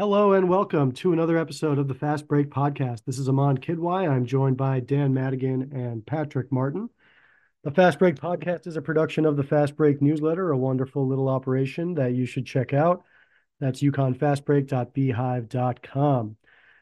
Hello and welcome to another episode of the Fast Break Podcast. This is Aman Kidwai. I'm joined by Dan Madigan and Patrick Martin. The Fast Break Podcast is a production of the Fast Break newsletter, a wonderful little operation that you should check out. That's uconnfastbreak.beehiiv.com.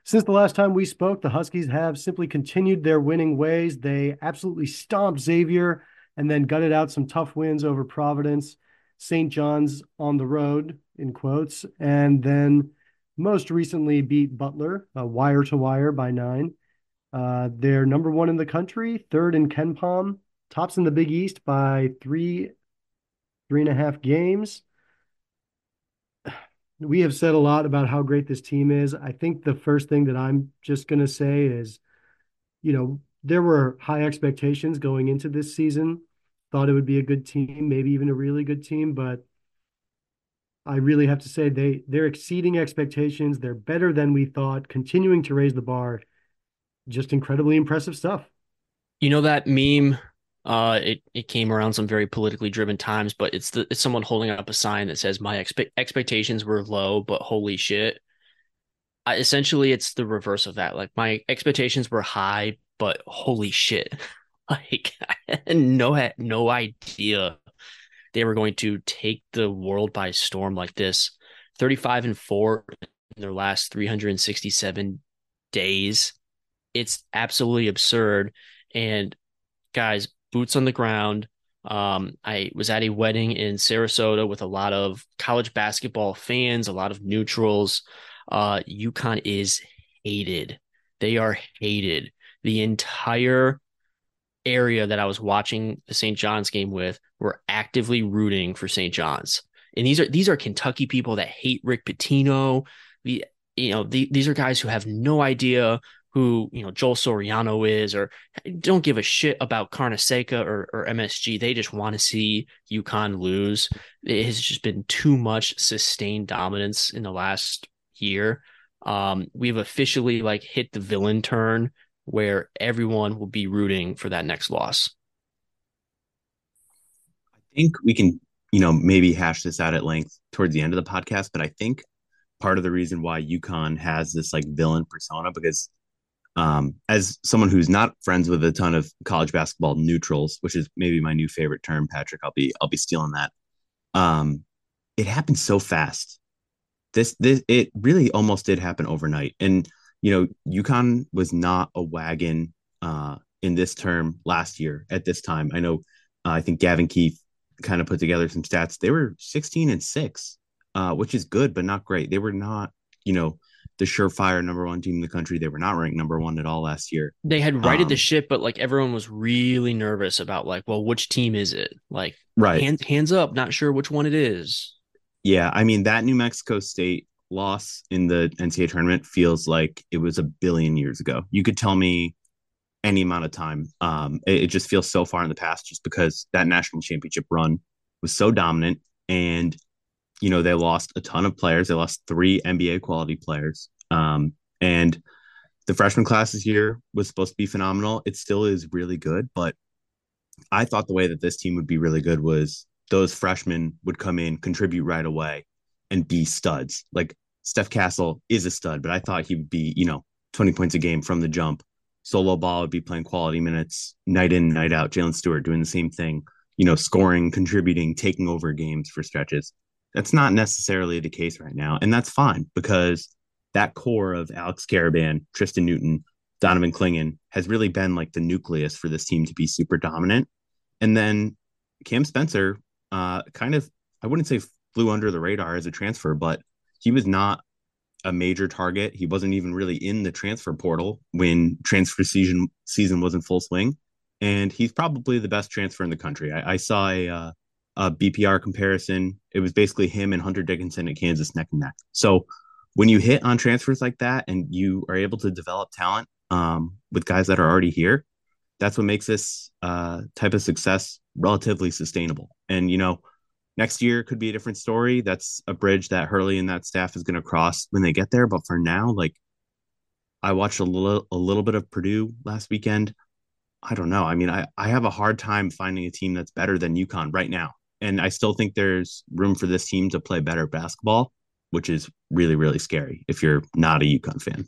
Since the last time we spoke, the Huskies have simply continued their winning ways. They absolutely stomped Xavier and then gutted out some tough wins over Providence, St. John's on the road, in quotes, and then most recently beat Butler, uh, wire to wire by nine. Uh, they're number one in the country, third in KenPom, tops in the Big East by three, three and a half games. We have said a lot about how great this team is. I think the first thing that I'm just going to say is, you know, there were high expectations going into this season. Thought it would be a good team, maybe even a really good team, but I really have to say they they're exceeding expectations. They're better than we thought, continuing to raise the bar. Just incredibly impressive stuff. You know that meme uh, it it came around some very politically driven times, but it's the it's someone holding up a sign that says my expe- expectations were low, but holy shit. I, essentially, it's the reverse of that. Like my expectations were high, but holy shit, like I no had no idea they were going to take the world by storm like this. Thirty five and four in their last three hundred and sixty seven days. It's absolutely absurd. And guys, boots on the ground. Um, I was at a wedding in Sarasota with a lot of college basketball fans, a lot of neutrals. Uh, UConn is hated. They are hated. The entire area that I was watching the St. John's game with were actively rooting for St. John's. And these are these are Kentucky people that hate Rick Pitino. The you know the, these are guys who have no idea who you know Joel Soriano is, or don't give a shit about Carnesecca or, or MSG. They just want to see UConn lose. It has just been too much sustained dominance in the last year. Um, we've officially like hit the villain turn where everyone will be rooting for that next loss. I think we can, you know, maybe hash this out at length towards the end of the podcast, but I think part of the reason why UConn has this like villain persona because um, as someone who's not friends with a ton of college basketball neutrals, which is maybe my new favorite term, Patrick, I'll be I'll be stealing that. Um, it happened so fast. This this it really almost did happen overnight. And you know, UConn was not a wagon uh, in this term last year at this time. I know uh, I think Gavin Keith kind of put together some stats. They were 16 and 6, uh, which is good, but not great. They were not, you know, the surefire number one team in the country. They were not ranked number one at all last year. They had righted um, the ship, but like everyone was really nervous about like, well, which team is it? Like, right, hands hands up, not sure which one it is. Yeah, I mean that New Mexico State loss in the NCAA tournament feels like it was a billion years ago. You could tell me any amount of time. Um, it, it just feels so far in the past, just because that national championship run was so dominant and you know, they lost a ton of players. They lost three NBA quality players. Um, and the freshman class this year was supposed to be phenomenal. It still is really good, but I thought the way that this team would be really good was those freshmen would come in, contribute right away, and be studs. Like Steph Castle is a stud, but I thought he would be, you know, 20 points a game from the jump. Solo ball would be playing quality minutes night in, night out. Jalen Stewart doing the same thing, you know, scoring, contributing, taking over games for stretches. That's not necessarily the case right now. And that's fine because that core of Alex Karaban, Tristan Newton, Donovan Clingan has really been like the nucleus for this team to be super dominant. And then Cam Spencer uh, kind of, I wouldn't say flew under the radar as a transfer, but he was not a major target. He wasn't even really in the transfer portal when transfer season season was in full swing. And he's probably the best transfer in the country. I, I saw a uh, uh, BPR comparison, it was basically him and Hunter Dickinson at Kansas neck and neck. So when you hit on transfers like that and you are able to develop talent um, with guys that are already here, that's what makes this uh, type of success relatively sustainable. And you know, next year could be a different story. That's a bridge that Hurley and that staff is going to cross when they get there. But for now, like I watched a little a little bit of Purdue last weekend. I don't know. I mean, I, I have a hard time finding a team that's better than UConn right now and I still think there's room for this team to play better basketball which is really really scary if you're not a UConn fan.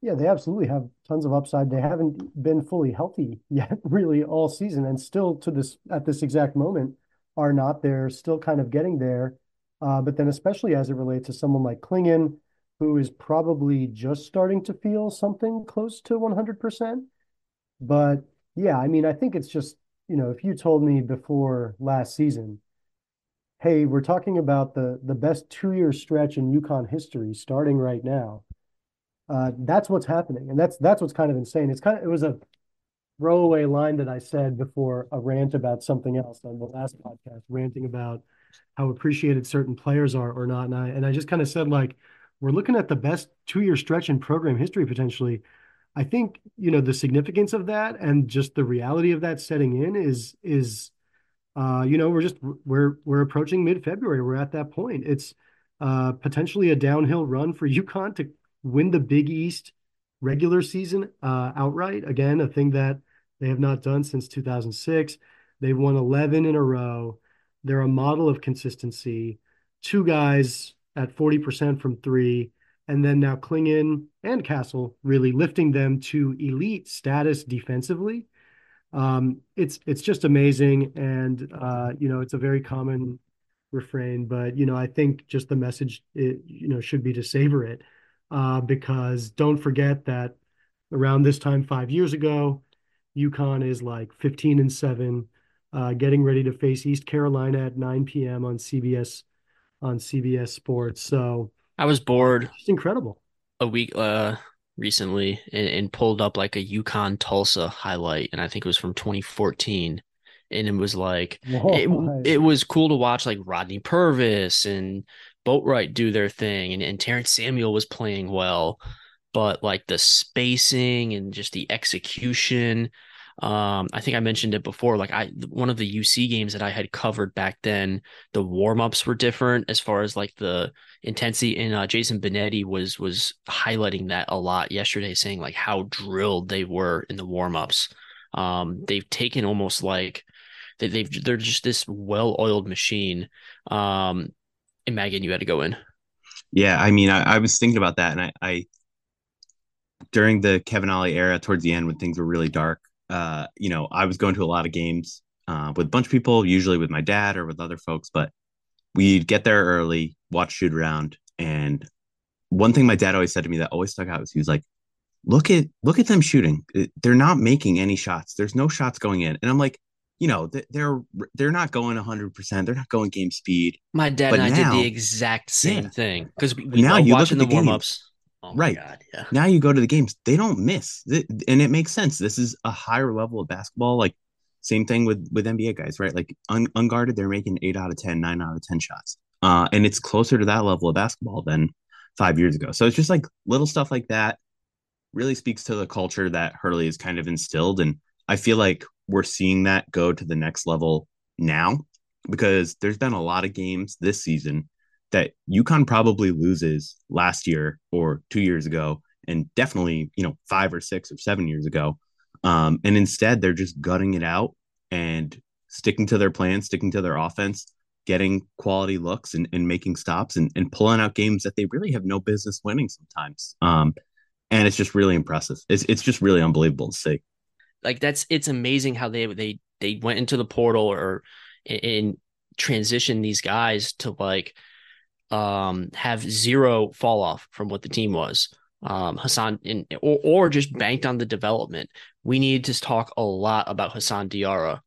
Yeah, they absolutely have tons of upside. They haven't been fully healthy yet, really, all season, and still to this at this exact moment are not. They're still kind of getting there. Uh, but then, especially as it relates to someone like Clingan, who is probably just starting to feel something close to 100%. But yeah, I mean, I think it's just, you know, if you told me before last season, hey, we're talking about the the best two-year stretch in UConn history starting right now. Uh, that's what's happening, and that's that's what's kind of insane. It's kind of it was a throwaway line that I said before a rant about something else on the last podcast, ranting about how appreciated certain players are or not, and I and I just kind of said like we're looking at the best two-year stretch in program history potentially. I think you know the significance of that and just the reality of that setting in is is uh, you know, we're just we're we're approaching mid-February. We're at that point. It's uh, potentially a downhill run for UConn to win the Big East regular season uh, outright. Again, a thing that they have not done since 2006. They've won 11 in a row. They're a model of consistency. Two guys at 40% from three, and then now Clingan and Castle really lifting them to elite status defensively um, it's it's just amazing, and uh, you know it's a very common refrain, but you know I think just the message it, you know should be to savor it, uh, because don't forget that around this time five years ago, UConn is like 15 and seven, uh, getting ready to face East Carolina at 9 p.m. on CBS on CBS Sports. So I was bored. It's incredible. A week uh recently and, and pulled up like a UConn Tulsa highlight, and I think it was from 2014 and it was like it, it was cool to watch like Rodney Purvis and Boatright do their thing and, and Terrence Samuel was playing well but like the spacing and just the execution um, I think I mentioned it before. Like I, one of the UC games that I had covered back then, the warm ups were different as far as like the intensity. And uh, Jason Benetti was was highlighting that a lot yesterday, saying like how drilled they were in the warm ups. Um, they've taken almost like they, they've they're just this well oiled machine. Um, and Megan, you had to go in. Yeah, I mean, I, I was thinking about that, and I, I during the Kevin Ollie era, towards the end when things were really dark, uh, you know, I was going to a lot of games uh, with a bunch of people, usually with my dad or with other folks, but we'd get there early, watch shoot around. And one thing my dad always said to me that always stuck out was he was like, look at look at them shooting. They're not making any shots. There's no shots going in. And I'm like, you know, they're they're not going 100. percent They're not going game speed. My dad but and now, I did the exact same yeah. thing because we, we now you watching look at the, the warm ups. Oh right. God, yeah. Now you go to the games, they don't miss. And it makes sense. This is a higher level of basketball. Like same thing with with NBA guys, right? Like un- unguarded, they're making 8 out of 10, 9 out of 10 shots. Uh, and it's closer to that level of basketball than 5 years ago. So it's just like little stuff like that really speaks to the culture that Hurley has kind of instilled and I feel like we're seeing that go to the next level now because there's been a lot of games this season that UConn probably loses last year or two years ago, and definitely, you know, five or six or seven years ago. Um, and instead, they're just gutting it out and sticking to their plan, sticking to their offense, getting quality looks and, and making stops and, and pulling out games that they really have no business winning sometimes. Um, and it's just really impressive. It's, it's just really unbelievable to see. Like that's it's amazing how they they they went into the portal or in transition these guys to like um, have zero fall off from what the team was. Um, Hassan in, or, or just banked on the development. We need to talk a lot about Hassan Diarra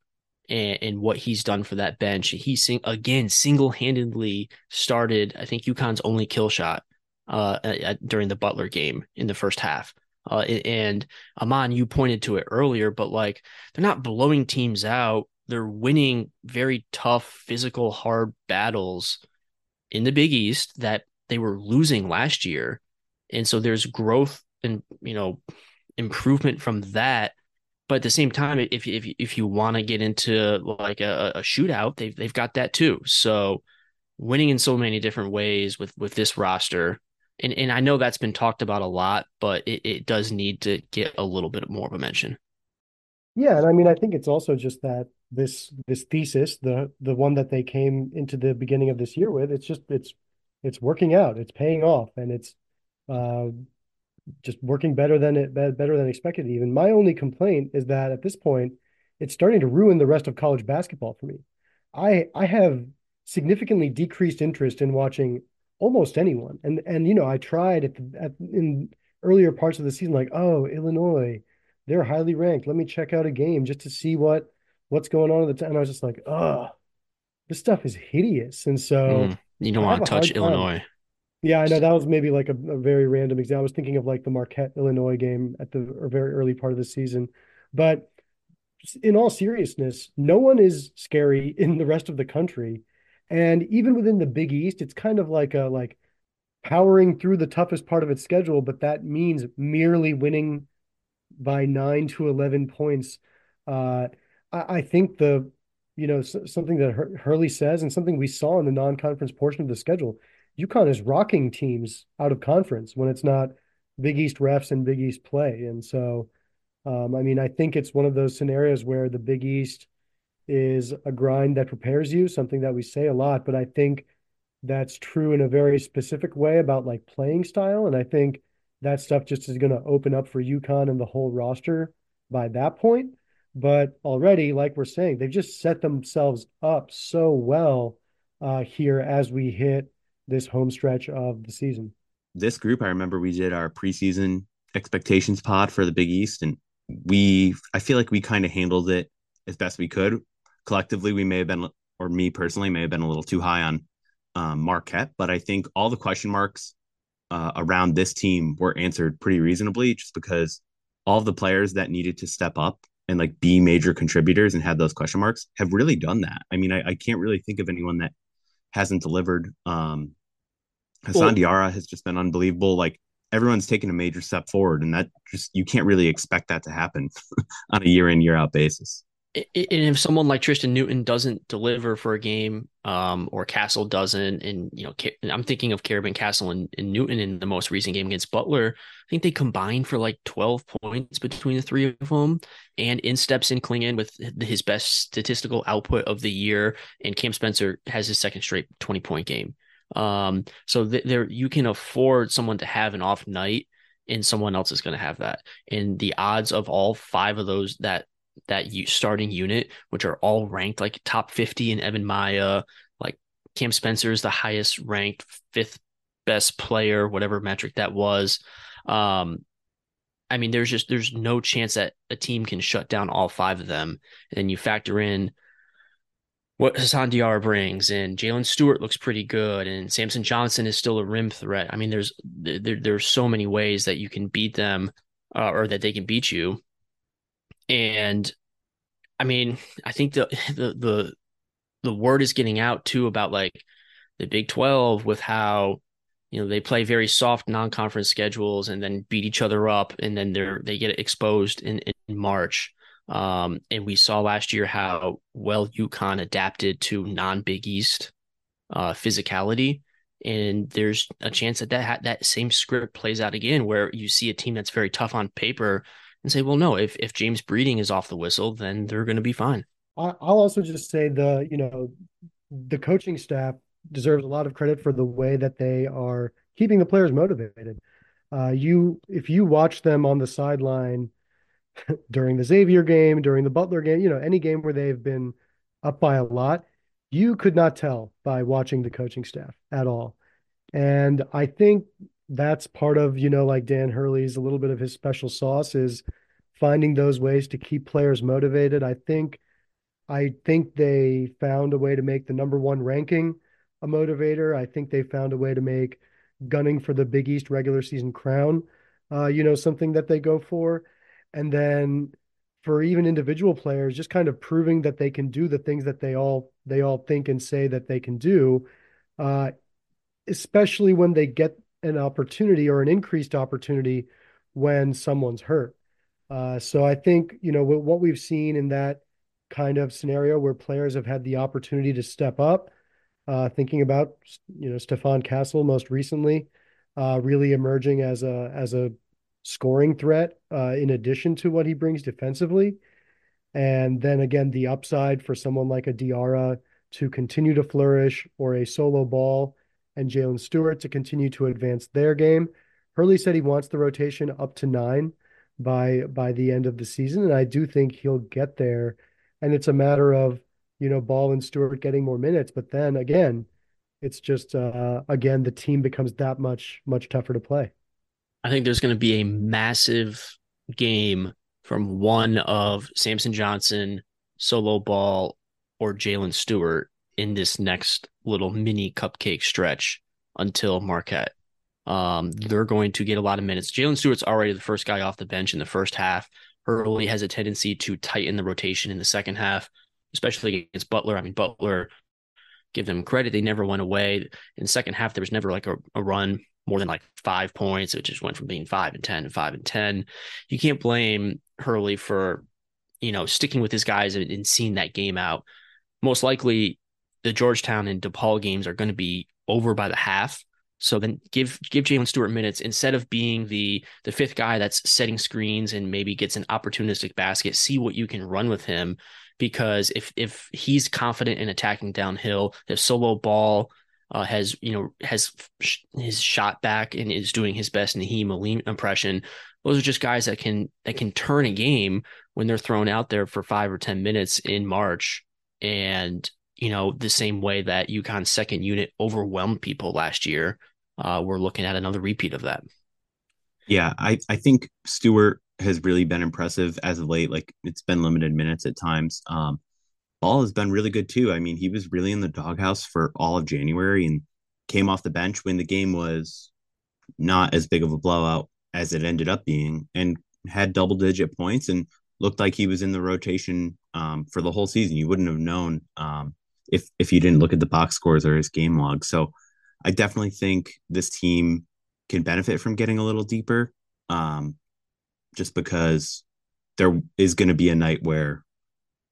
and, and what he's done for that bench. He sing, again single handedly started. I think UConn's only kill shot uh, at, during the Butler game in the first half. Uh, and Aman, you pointed to it earlier, but like they're not blowing teams out. They're winning very tough, physical, hard battles in the Big East that they were losing last year. And so there's growth and, you know, improvement from that. But at the same time, if if if you want to get into like a, a shootout, they've they've got that too. So winning in so many different ways with with this roster, and and I know that's been talked about a lot, but it, it does need to get a little bit more of a mention. Yeah, and I mean, I think it's also just that this this thesis, the the one that they came into the beginning of this year with, it's just it's it's working out, it's paying off, and it's uh, just working better than it better than expected. Even my only complaint is that at this point, it's starting to ruin the rest of college basketball for me. I I have significantly decreased interest in watching almost anyone, and and you know I tried at, at in earlier parts of the season, like oh Illinois, they're highly ranked. Let me check out a game just to see what what's going on at the time. And I was just like, oh, this stuff is hideous, and so mm, you don't want to touch Illinois. Yeah, I know that was maybe like a, a, very random example. I was thinking of like the Marquette Illinois game at the very early part of the season, but in all seriousness, no one is scary in the rest of the country, and even within the Big East, it's kind of like a like powering through the toughest part of its schedule, but that means merely winning by nine to eleven points. Uh, I, think the you know something that Hur- Hurley says and something we saw in the non-conference portion of the schedule UConn is rocking teams out of conference when it's not Big East refs and Big East play. And so, um, I mean, I think it's one of those scenarios where the Big East is a grind that prepares you, something that we say a lot, but I think that's true in a very specific way about like playing style. And I think that stuff just is going to open up for UConn and the whole roster by that point. But already, like we're saying, they've just set themselves up so well uh, here as we hit this home stretch of the season. This group, I remember we did our preseason expectations pod for the Big East, and we, I feel like we kind of handled it as best we could. Collectively, we may have been, or me personally, may have been a little too high on um, Marquette, but I think all the question marks uh, around this team were answered pretty reasonably, just because all the players that needed to step up and like be major contributors and had those question marks have really done that. I mean, I, I can't really think of anyone that hasn't delivered. Um, Hassan well, Diarra has just been unbelievable. Like everyone's taken a major step forward, and that just you can't really expect that to happen on a year in year out basis. And if someone like Tristan Newton doesn't deliver for a game, um, or Castle doesn't, and you know, I'm thinking of Karaban Castle and, and, Newton in the most recent game against Butler. I think they combined for like 12 points between the three of them. And in steps in Clingan with his best statistical output of the year, and Cam Spencer has his second straight 20 point game. Um, so th- there you can afford someone to have an off night, and someone else is going to have that. And the odds of all five of those that that you starting unit, which are all ranked like top 50 in EvanMiya, like Cam Spencer is the highest ranked fifth best player, whatever metric that was. Um, I mean, there's just there's no chance that a team can shut down all five of them. And you factor in what Hassan Diarra brings, and Jalen Stewart looks pretty good, and Samson Johnson is still a rim threat. I mean, there's there, there's so many ways that you can beat them, uh, or that they can beat you. And I mean, I think the the the the word is getting out too about like the Big Twelve with how you know they play very soft non-conference schedules and then beat each other up, and then they're they get exposed in in March. Um, and we saw last year how well UConn adapted to non Big East uh, physicality. And there's a chance that that, that same script plays out again, where you see a team that's very tough on paper and say, well, no, if, if James Breeding is off the whistle, then they're going to be fine. I'll also just say the, you know, the coaching staff deserves a lot of credit for the way that they are keeping the players motivated. Uh, you, if you watch them on the sideline, during the Xavier game, during the Butler game, you know, any game where they've been up by a lot, you could not tell by watching the coaching staff at all. And I think that's part of, you know, like Dan Hurley's a little bit of his special sauce is finding those ways to keep players motivated. I think I think they found a way to make the number one ranking a motivator. I think they found a way to make gunning for the Big East regular season crown, uh, you know, something that they go for and then for even individual players just kind of proving that they can do the things that they all they all think and say that they can do uh, especially when they get an opportunity or an increased opportunity when someone's hurt uh, so i think you know what we've seen in that kind of scenario where players have had the opportunity to step up uh, thinking about you know Stefan Castle most recently uh, really emerging as a as a scoring threat uh, in addition to what he brings defensively. And then again, the upside for someone like a Diarra to continue to flourish or a solo ball and Jalen Stewart to continue to advance their game. Hurley said he wants the rotation up to nine by by the end of the season, and I do think he'll get there. And it's a matter of you know Ball and Stewart getting more minutes, but then again, it's just uh, again the team becomes that much much tougher to play. I think there's going to be a massive game from one of Samson Johnson, Solo Ball, or Jalen Stewart in this next little mini cupcake stretch until Marquette. Um, they're going to get a lot of minutes. Jalen Stewart's already the first guy off the bench in the first half. Hurley has a tendency to tighten the rotation in the second half, especially against Butler. I mean, Butler, give them credit, they never went away. In the second half, there was never like a, a run more than like five points. It just went from being five and 10 and five and 10. You can't blame Hurley for, you know, sticking with his guys and, and seeing that game out. Most likely, the Georgetown and DePaul games are going to be over by the half. So then give give Jalen Stewart minutes instead of being the the fifth guy that's setting screens and maybe gets an opportunistic basket. See what you can run with him because if if he's confident in attacking downhill, if solo ball uh, has you know has his shot back and is doing his best Nahiem Alleyne impression, those are just guys that can that can turn a game when they're thrown out there for five or ten minutes in March and you know, the same way that UConn's second unit overwhelmed people last year. Uh, we're looking at another repeat of that. Yeah, I, I think Stewart has really been impressive as of late. Like it's been limited minutes at times. Um, Ball has been really good too. I mean, he was really in the doghouse for all of January and came off the bench when the game was not as big of a blowout as it ended up being and had double digit points and looked like he was in the rotation um, for the whole season. You wouldn't have known um, if if you didn't look at the box scores or his game log. So I definitely think this team can benefit from getting a little deeper. Um, just because there is going to be a night where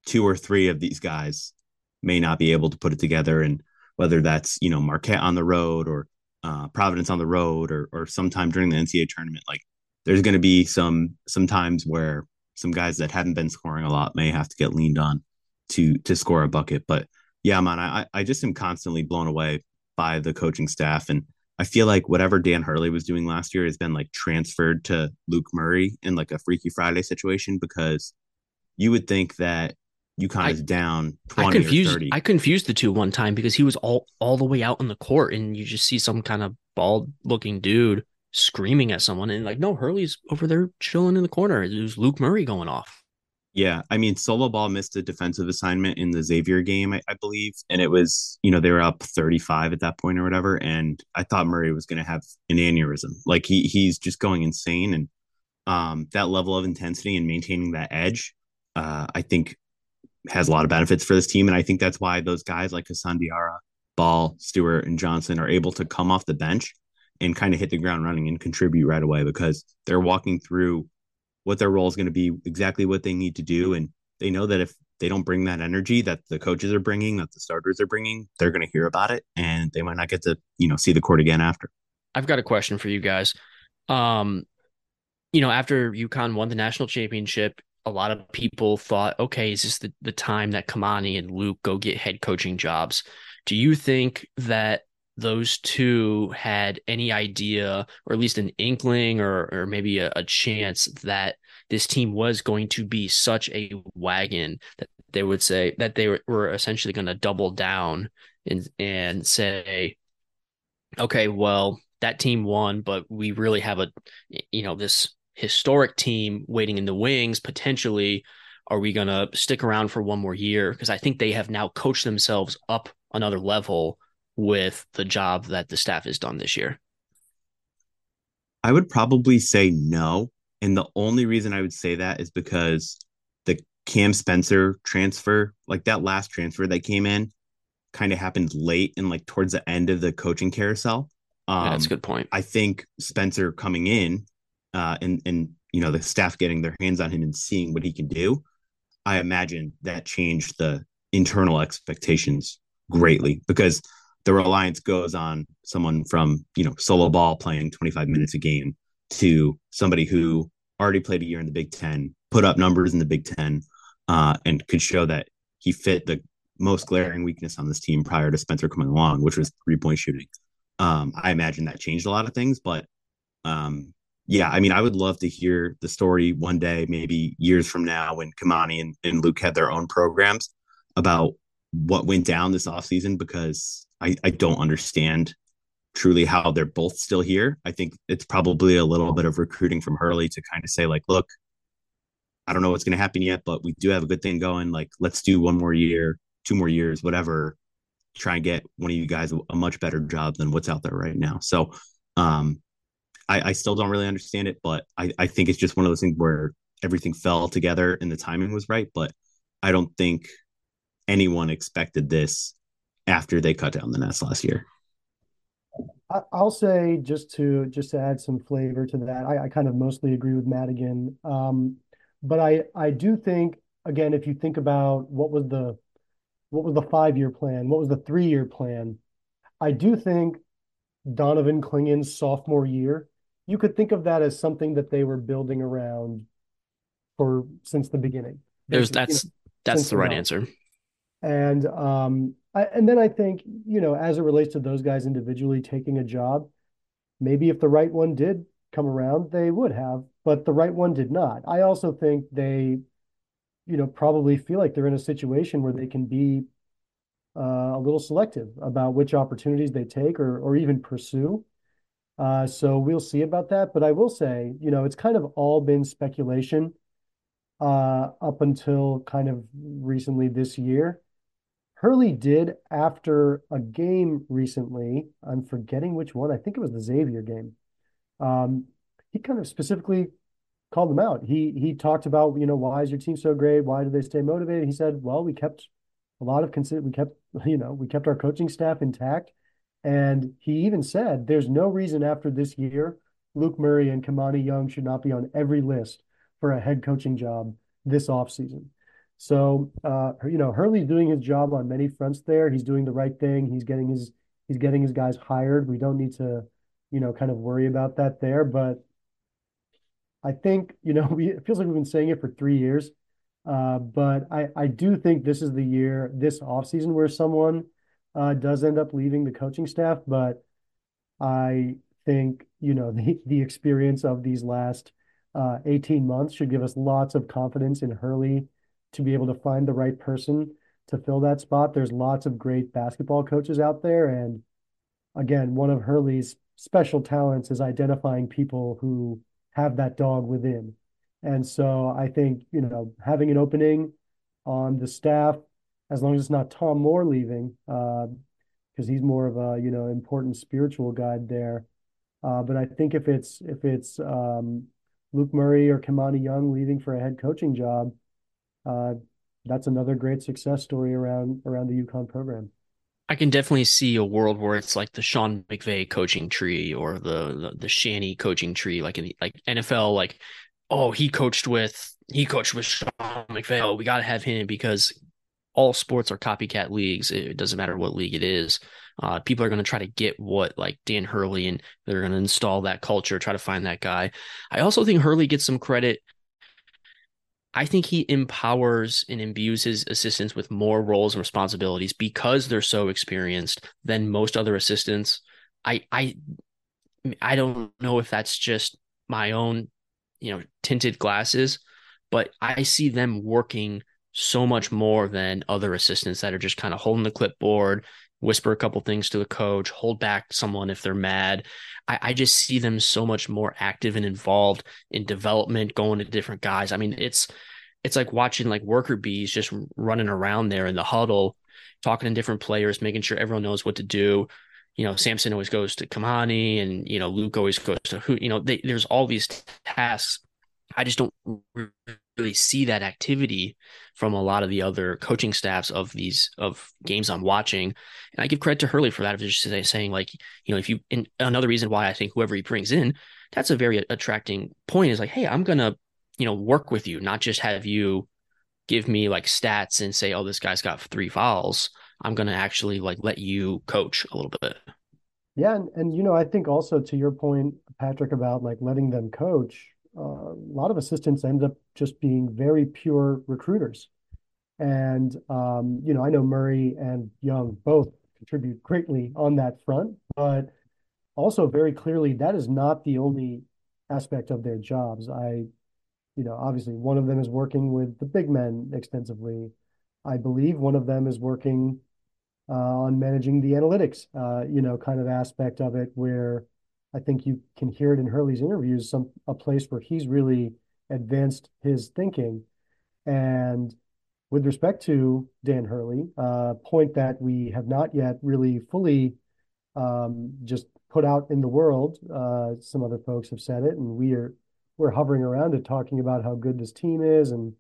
two or three of these guys may not be able to put it together and whether that's you know Marquette on the road or uh, Providence on the road or or sometime during the NCAA tournament like there's going to be some some times where some guys that haven't been scoring a lot may have to get leaned on to to score a bucket but yeah, man, I I just am constantly blown away by the coaching staff, and I feel like whatever Dan Hurley was doing last year has been like transferred to Luke Murray in like a Freaky Friday situation because you would think that UConn is down 20 I confused, or 30. I confused the two one time because he was all all the way out on the court and you just see some kind of bald looking dude screaming at someone and like no Hurley's over there chilling in the corner. It was Luke Murray going off. Yeah, I mean, Solo Ball missed a defensive assignment in the Xavier game, I, I, believe, and it was you know they were up thirty five at that point or whatever, and I thought Murray was going to have an aneurysm. Like he he's just going insane, and um, that level of intensity and maintaining that edge, uh, I think, has a lot of benefits for this team, and I think that's why those guys like Hassan Diarra, Ball, Stewart, and Johnson are able to come off the bench and kind of hit the ground running and contribute right away because they're walking through what their role is going to be, exactly what they need to do. And they know that if they don't bring that energy that the coaches are bringing, that the starters are bringing, they're going to hear about it and they might not get to, you know, see the court again after. I've got a question for you guys. Um, you know, after UConn won the national championship, a lot of people thought, okay, is this the, the time that Kimani and Luke go get head coaching jobs? Do you think that those two had any idea, or at least an inkling, or or maybe a, a chance that this team was going to be such a wagon that they would say that they were, were essentially going to double down and and say, okay, well that team won, but we really have a you know this historic team waiting in the wings potentially. Are we going to stick around for one more year? Because I think they have now coached themselves up another level with the job that the staff has done this year? I would probably say no. And the only reason I would say that is because the Cam Spencer transfer, like that last transfer that came in, kind of happened late and like towards the end of the coaching carousel. Um, yeah, that's a good point. I think Spencer coming in uh, and and you know the staff getting their hands on him and seeing what he can do, I imagine that changed the internal expectations greatly because the reliance goes on someone from you know solo ball playing 25 minutes a game to somebody who already played a year in the Big Ten, put up numbers in the Big Ten, uh, and could show that he fit the most glaring weakness on this team prior to Spencer coming along, which was three point shooting. Um, I imagine that changed a lot of things, but um, yeah, I mean, I would love to hear the story one day, maybe years from now, when Kimani and, and Luke had their own programs about what went down this offseason because I, I don't understand truly how they're both still here. I think it's probably a little bit of recruiting from Hurley to kind of say, like, look, I don't know what's going to happen yet, but we do have a good thing going. Like, let's do one more year, two more years, whatever. Try and get one of you guys a, much better job than what's out there right now. So, um, I, I still don't really understand it, but I, I think it's just one of those things where everything fell together and the timing was right. But I don't think anyone expected this after they cut down the nest last year. I'll say just to just to add some flavor to that, I, I kind of mostly agree with Madigan. Um, but I I do think again, if you think about what was the what was the five year plan, what was the three year plan, I do think Donovan Clingan's sophomore year you could think of that as something that they were building around for since the beginning. There's that's you know, that's the right answer. And um I, and then I think you know as it relates to those guys individually taking a job, maybe if the right one did come around, they would have, but the right one did not. I also think they, you know, probably feel like they're in a situation where they can be uh, a little selective about which opportunities they take or or even pursue. Uh, so we'll see about that. But I will say, you know, it's kind of all been speculation uh, up until kind of recently this year. Hurley did after a game recently. I'm forgetting which one. I think it was the Xavier game. Um, he kind of specifically called them out. He he talked about, you know, why is your team so great? Why do they stay motivated? He said, well, we kept a lot of consider we kept, you know, we kept our coaching staff intact and he even said there's no reason after this year Luke Murray and Kimani Young should not be on every list for a head coaching job this offseason. So uh, you know, Hurley's doing his job on many fronts there. He's doing the right thing. He's getting his he's getting his guys hired. We don't need to, you know, kind of worry about that there. But I think, you know, we it feels like we've been saying it for three years. Uh, but I, I do think this is the year, this offseason where someone uh, does end up leaving the coaching staff, but I think you know the the experience of these last uh, 18 months should give us lots of confidence in Hurley to be able to find the right person to fill that spot. There's lots of great basketball coaches out there, and again, one of Hurley's special talents is identifying people who have that dog within. And so I think, you know, having an opening on the staff as long as it's not Tom Moore leaving, because uh, he's more of a you know important spiritual guide there. Uh, but I think if it's if it's um, Luke Murray or Kimani Young leaving for a head coaching job, that's another great success story around around the UConn program. I can definitely see a world where it's like the Sean McVay coaching tree or the the, the Shanny coaching tree, like in the, like NFL, like oh he coached with he coached with Sean McVay. Oh, we got to have him because all sports are copycat leagues. It doesn't matter what league it is. Uh, people are going to try to get what like Dan Hurley and they're going to install that culture, try to find that guy. I also think Hurley gets some credit. I think he empowers and imbues his assistants with more roles and responsibilities because they're so experienced than most other assistants. I I I don't know if that's just my own, you know, tinted glasses, but I see them working so much more than other assistants that are just kind of holding the clipboard, whisper a couple things to the coach, hold back someone if they're mad. I, I, just see them so much more active and involved in development, going to different guys. I mean, it's it's like watching like worker bees just running around there in the huddle, talking to different players, making sure everyone knows what to do. You know, Samson always goes to Kimani, and you know Luke always goes to who. You know, they, there's all these tasks. I just don't really see that activity from a lot of the other coaching staffs of these of games I'm watching. And I give credit to Hurley for that of just saying like, you know, if you and another reason why I think whoever he brings in, that's a very attracting point is like, hey, I'm gonna, you know, work with you, not just have you give me like stats and say, oh, this guy's got three fouls. I'm gonna actually like let you coach a little bit. Yeah, and, and you know, I think also to your point, Patrick, about like letting them coach, a lot of assistants end up just being very pure recruiters. And, um, you know, I know Murray and Young both contribute greatly on that front, but also very clearly that is not the only aspect of their jobs. I, you know, obviously one of them is working with the big men extensively. I believe one of them is working uh, on managing the analytics, uh, you know, kind of aspect of it, where I think you can hear it in Hurley's interviews, some a place where he's really advanced his thinking. And with respect to Dan Hurley, uh, point that we have not yet really fully um, just put out in the world. Uh, some other folks have said it, and we are we're hovering around it, talking about how good this team is and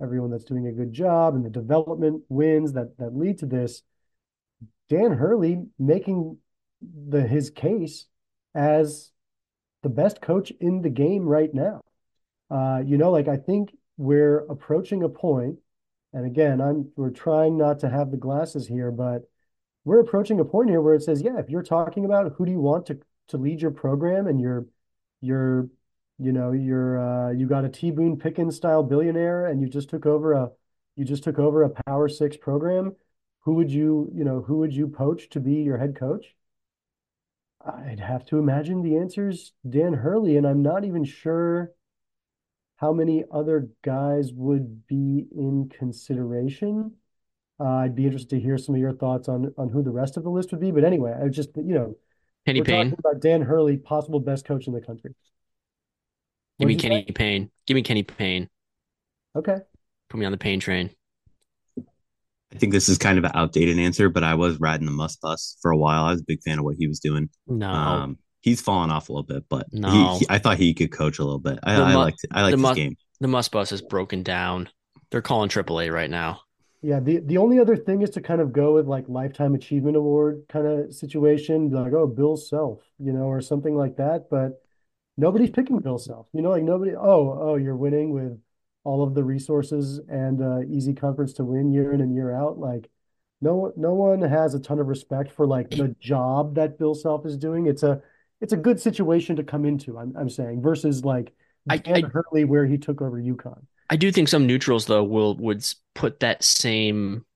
everyone that's doing a good job and the development wins that that lead to this. Dan Hurley making the his case as the best coach in the game right now. Uh, you know, like I think we're approaching a point, and again, I'm we're trying not to have the glasses here, but we're approaching a point here where it says, yeah, if you're talking about who do you want to to lead your program and you're you're you know you're uh, you got a T Boone Pickens style billionaire and you just took over a you just took over a Power Six program, who would you you know who would you poach to be your head coach? I'd have to imagine the answer's Dan Hurley, and I'm not even sure how many other guys would be in consideration. Uh, I'd be interested to hear some of your thoughts on on who the rest of the list would be. But anyway, I just you know, Kenny we're Payne. talking about Dan Hurley, possible best coach in the country. Give me Kenny Payne. Give me Kenny Payne. Okay. Put me on the Payne train. I think this is kind of an outdated answer, but I was riding the Muss Bus for a while. I was a big fan of what he was doing. No. Um, he's fallen off a little bit, but No. he, I thought he could coach a little bit. I, The I Mu- liked I liked the his Mu- game. the Muss Bus is broken down. They're calling AAA right now. Yeah, the the only other thing is to kind of go with like lifetime achievement award kind of situation, like oh Bill Self, you know, or something like that. But nobody's picking Bill Self, you know, like nobody. Oh, oh, you're winning with all of the resources and uh, easy conference to win year in and year out. Like no one, no one has a ton of respect for like the job that Bill Self is doing. It's a it's a good situation to come into. I'm I'm saying versus like I- Dan I- Hurley where he took over UConn. I do think some neutrals though will would put that same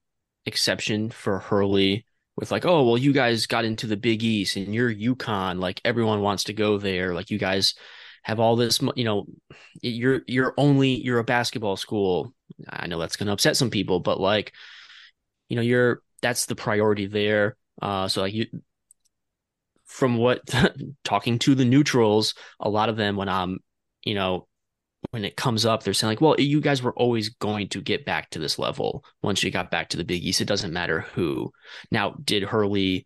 exception for Hurley with like, oh well, you guys got into the Big East and you're UConn, like everyone wants to go there, like you guys have all this, you know, you're you're only you're a basketball school. I know that's gonna upset some people, but like, you know, you're that's the priority there. Uh, so like you, from what talking to the neutrals, a lot of them when I'm, you know, when it comes up, they're saying like, well, you guys were always going to get back to this level once you got back to the Big East. It doesn't matter who. Now, did Hurley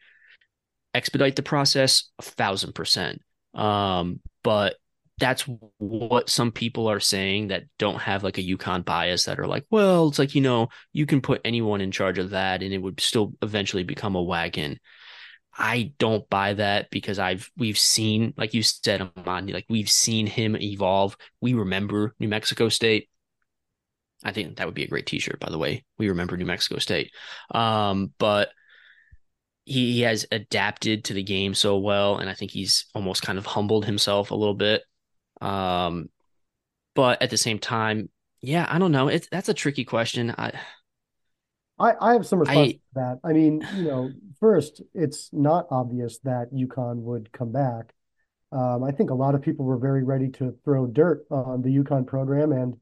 expedite the process? A thousand percent. Um, but that's what some people are saying that don't have like a UConn bias that are like, well, it's like, you know, you can put anyone in charge of that and it would still eventually become a wagon. I don't buy that because I've we've seen, like you said, Amandi, like we've seen him evolve. We remember New Mexico State. I think that would be a great T-shirt, by the way. We remember New Mexico State, um, but he, he has adapted to the game so well, and I think he's almost kind of humbled himself a little bit. Um, but at the same time, yeah, I don't know. It's that's a tricky question. I I, I have some response I- to that. I mean, you know, first, it's not obvious that UConn would come back. Um, I think a lot of people were very ready to throw dirt on the UConn program and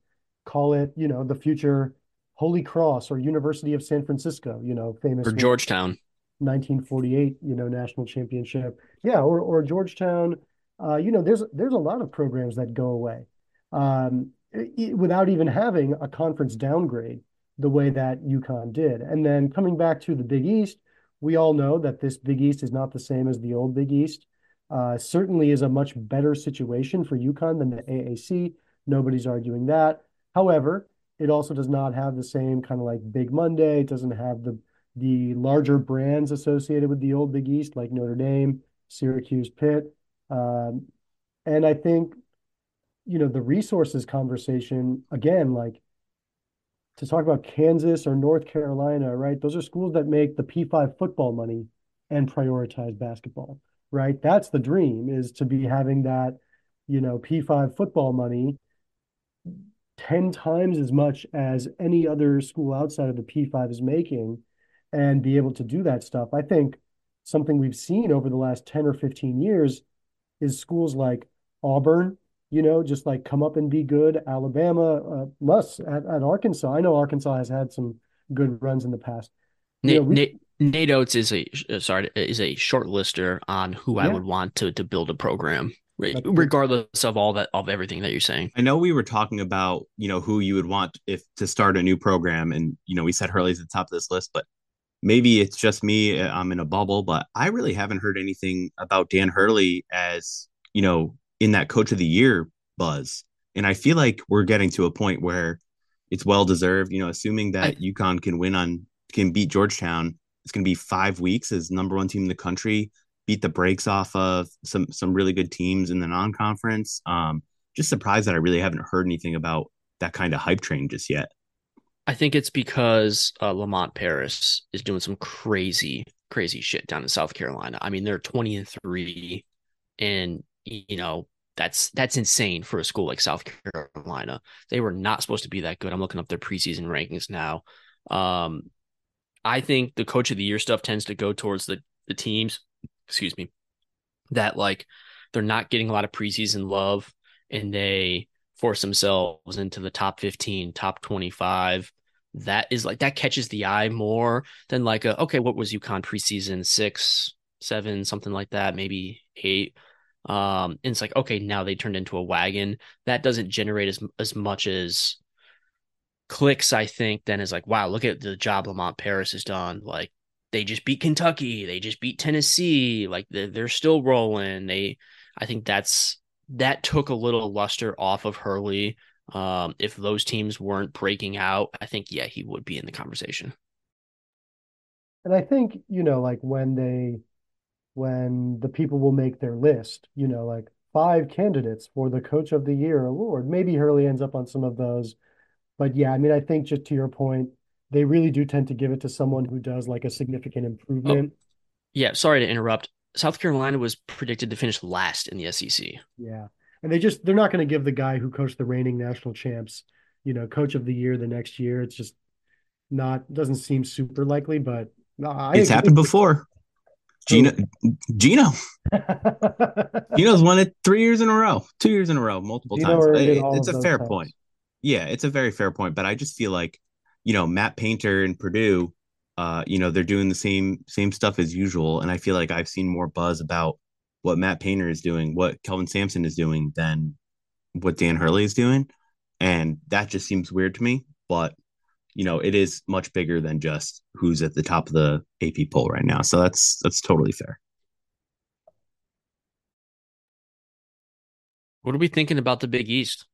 call it, you know, the future Holy Cross or University of San Francisco, you know, famous or Georgetown. 1948, you know, national championship. Yeah, or or Georgetown. Uh, you know, there's there's a lot of programs that go away um, i- without even having a conference downgrade the way that UConn did. And then coming back to the Big East, we all know that this Big East is not the same as the old Big East. Uh, certainly is a much better situation for UConn than the AAC. Nobody's arguing that. However, it also does not have the same kind of like Big Monday. It doesn't have the the larger brands associated with the old Big East, like Notre Dame, Syracuse, Pitt. Um, and I think, you know, the resources conversation, again, like to talk about Kansas or North Carolina, right? Those are schools that make the P5 football money and prioritize basketball, right? That's the dream is to be having that, you know, P5 football money 10 times as much as any other school outside of the P5 is making and be able to do that stuff. I think something we've seen over the last 10 or 15 years is schools like Auburn, you know, just like come up and be good. Alabama, uh, Muss at, at Arkansas. I know Arkansas has had some good runs in the past. Nate, know, we, Nate, Nate Oats is a uh, sorry is a short lister on who yeah. I would want to to build a program regardless of all that of everything that you're saying i know we were talking about you know who you would want if to start a new program and you know we said hurley's at the top of this list but maybe it's just me uh, i'm in a bubble but i really haven't heard anything about dan hurley as you know in that coach of the year buzz and i feel like we're getting to a point where it's well deserved you know assuming that I, UConn can win on can beat georgetown it's going to be five weeks as number one team in the country beat the brakes off of some some really good teams in the non-conference. Um, just surprised that I really haven't heard anything about that kind of hype train just yet. I think it's because uh, Lamont Paris is doing some crazy, crazy shit down in South Carolina. I mean, they're twenty and three, and you know that's that's insane for a school like South Carolina. They were not supposed to be that good. I'm looking up their preseason rankings now. Um, I think the coach of the year stuff tends to go towards the the teams excuse me, that like they're not getting a lot of preseason love and they force themselves into the top 15, top 25. That is like that catches the eye more than like a okay, what was UConn preseason? Six, seven, something like that, maybe eight. Um, and it's like, okay, now they turned into a wagon. That doesn't generate as as much as clicks, I think, then is like, wow, look at the job Lamont Paris has done. Like they just beat Kentucky, they just beat Tennessee, like they're, they're still rolling. They, I think that's that took a little luster off of Hurley. Um, if those teams weren't breaking out, I think yeah, he would be in the conversation. And I think you know, like when they, when the people will make their list, you know, like five candidates for the Coach of the Year award. Maybe Hurley ends up on some of those, but yeah, I mean, I think just to your point, they really do tend to give it to someone who does like a significant improvement. Oh, yeah, sorry to interrupt. South Carolina was predicted to finish last in the SEC. Yeah. And they just they're not going to give the guy who coached the reigning national champs, you know, coach of the year the next year. It's just not doesn't seem super likely, but I it's happened before. Gino Gino. Gino's won it three years in a row, two years in a row, multiple Gino times. It, it's a fair times. point. Yeah, it's a very fair point. But I just feel like you know, Matt Painter and Purdue, uh, you know, they're doing the same same stuff as usual. And I feel like I've seen more buzz about what Matt Painter is doing, what Kelvin Sampson is doing than what Dan Hurley is doing. And that just seems weird to me. But you know, it is much bigger than just who's at the top of the AP poll right now. So that's that's totally fair. What are we thinking about the Big East?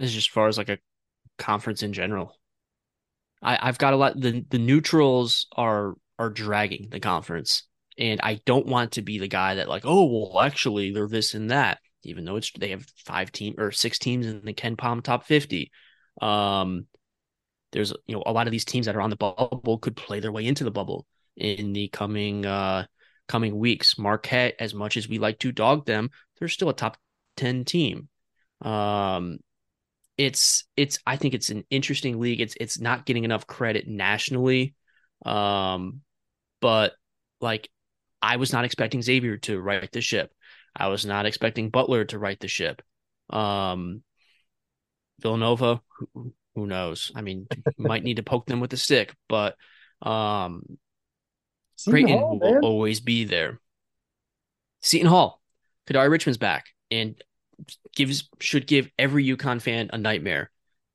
As just far as like a conference in general. I, I've got a lot the the neutrals are are dragging the conference. And I don't want to be the guy that like, oh well actually they're this and that, even though it's they have five team or six teams in the KenPom top fifty. Um there's you know a lot of these teams that are on the bubble could play their way into the bubble in the coming uh coming weeks. Marquette, as much as we like to dog them, they're still a top 10 team. Um, it's it's I think it's an interesting league. It's it's not getting enough credit nationally. Um but like I was not expecting Xavier to right the ship. I was not expecting Butler to right the ship. Um Villanova, who, who knows? I mean, might need to poke them with a stick, but um Seton Creighton Hall, will man. always be there. Seton Hall, Kadary Richmond's back, and gives should give every UConn fan a nightmare.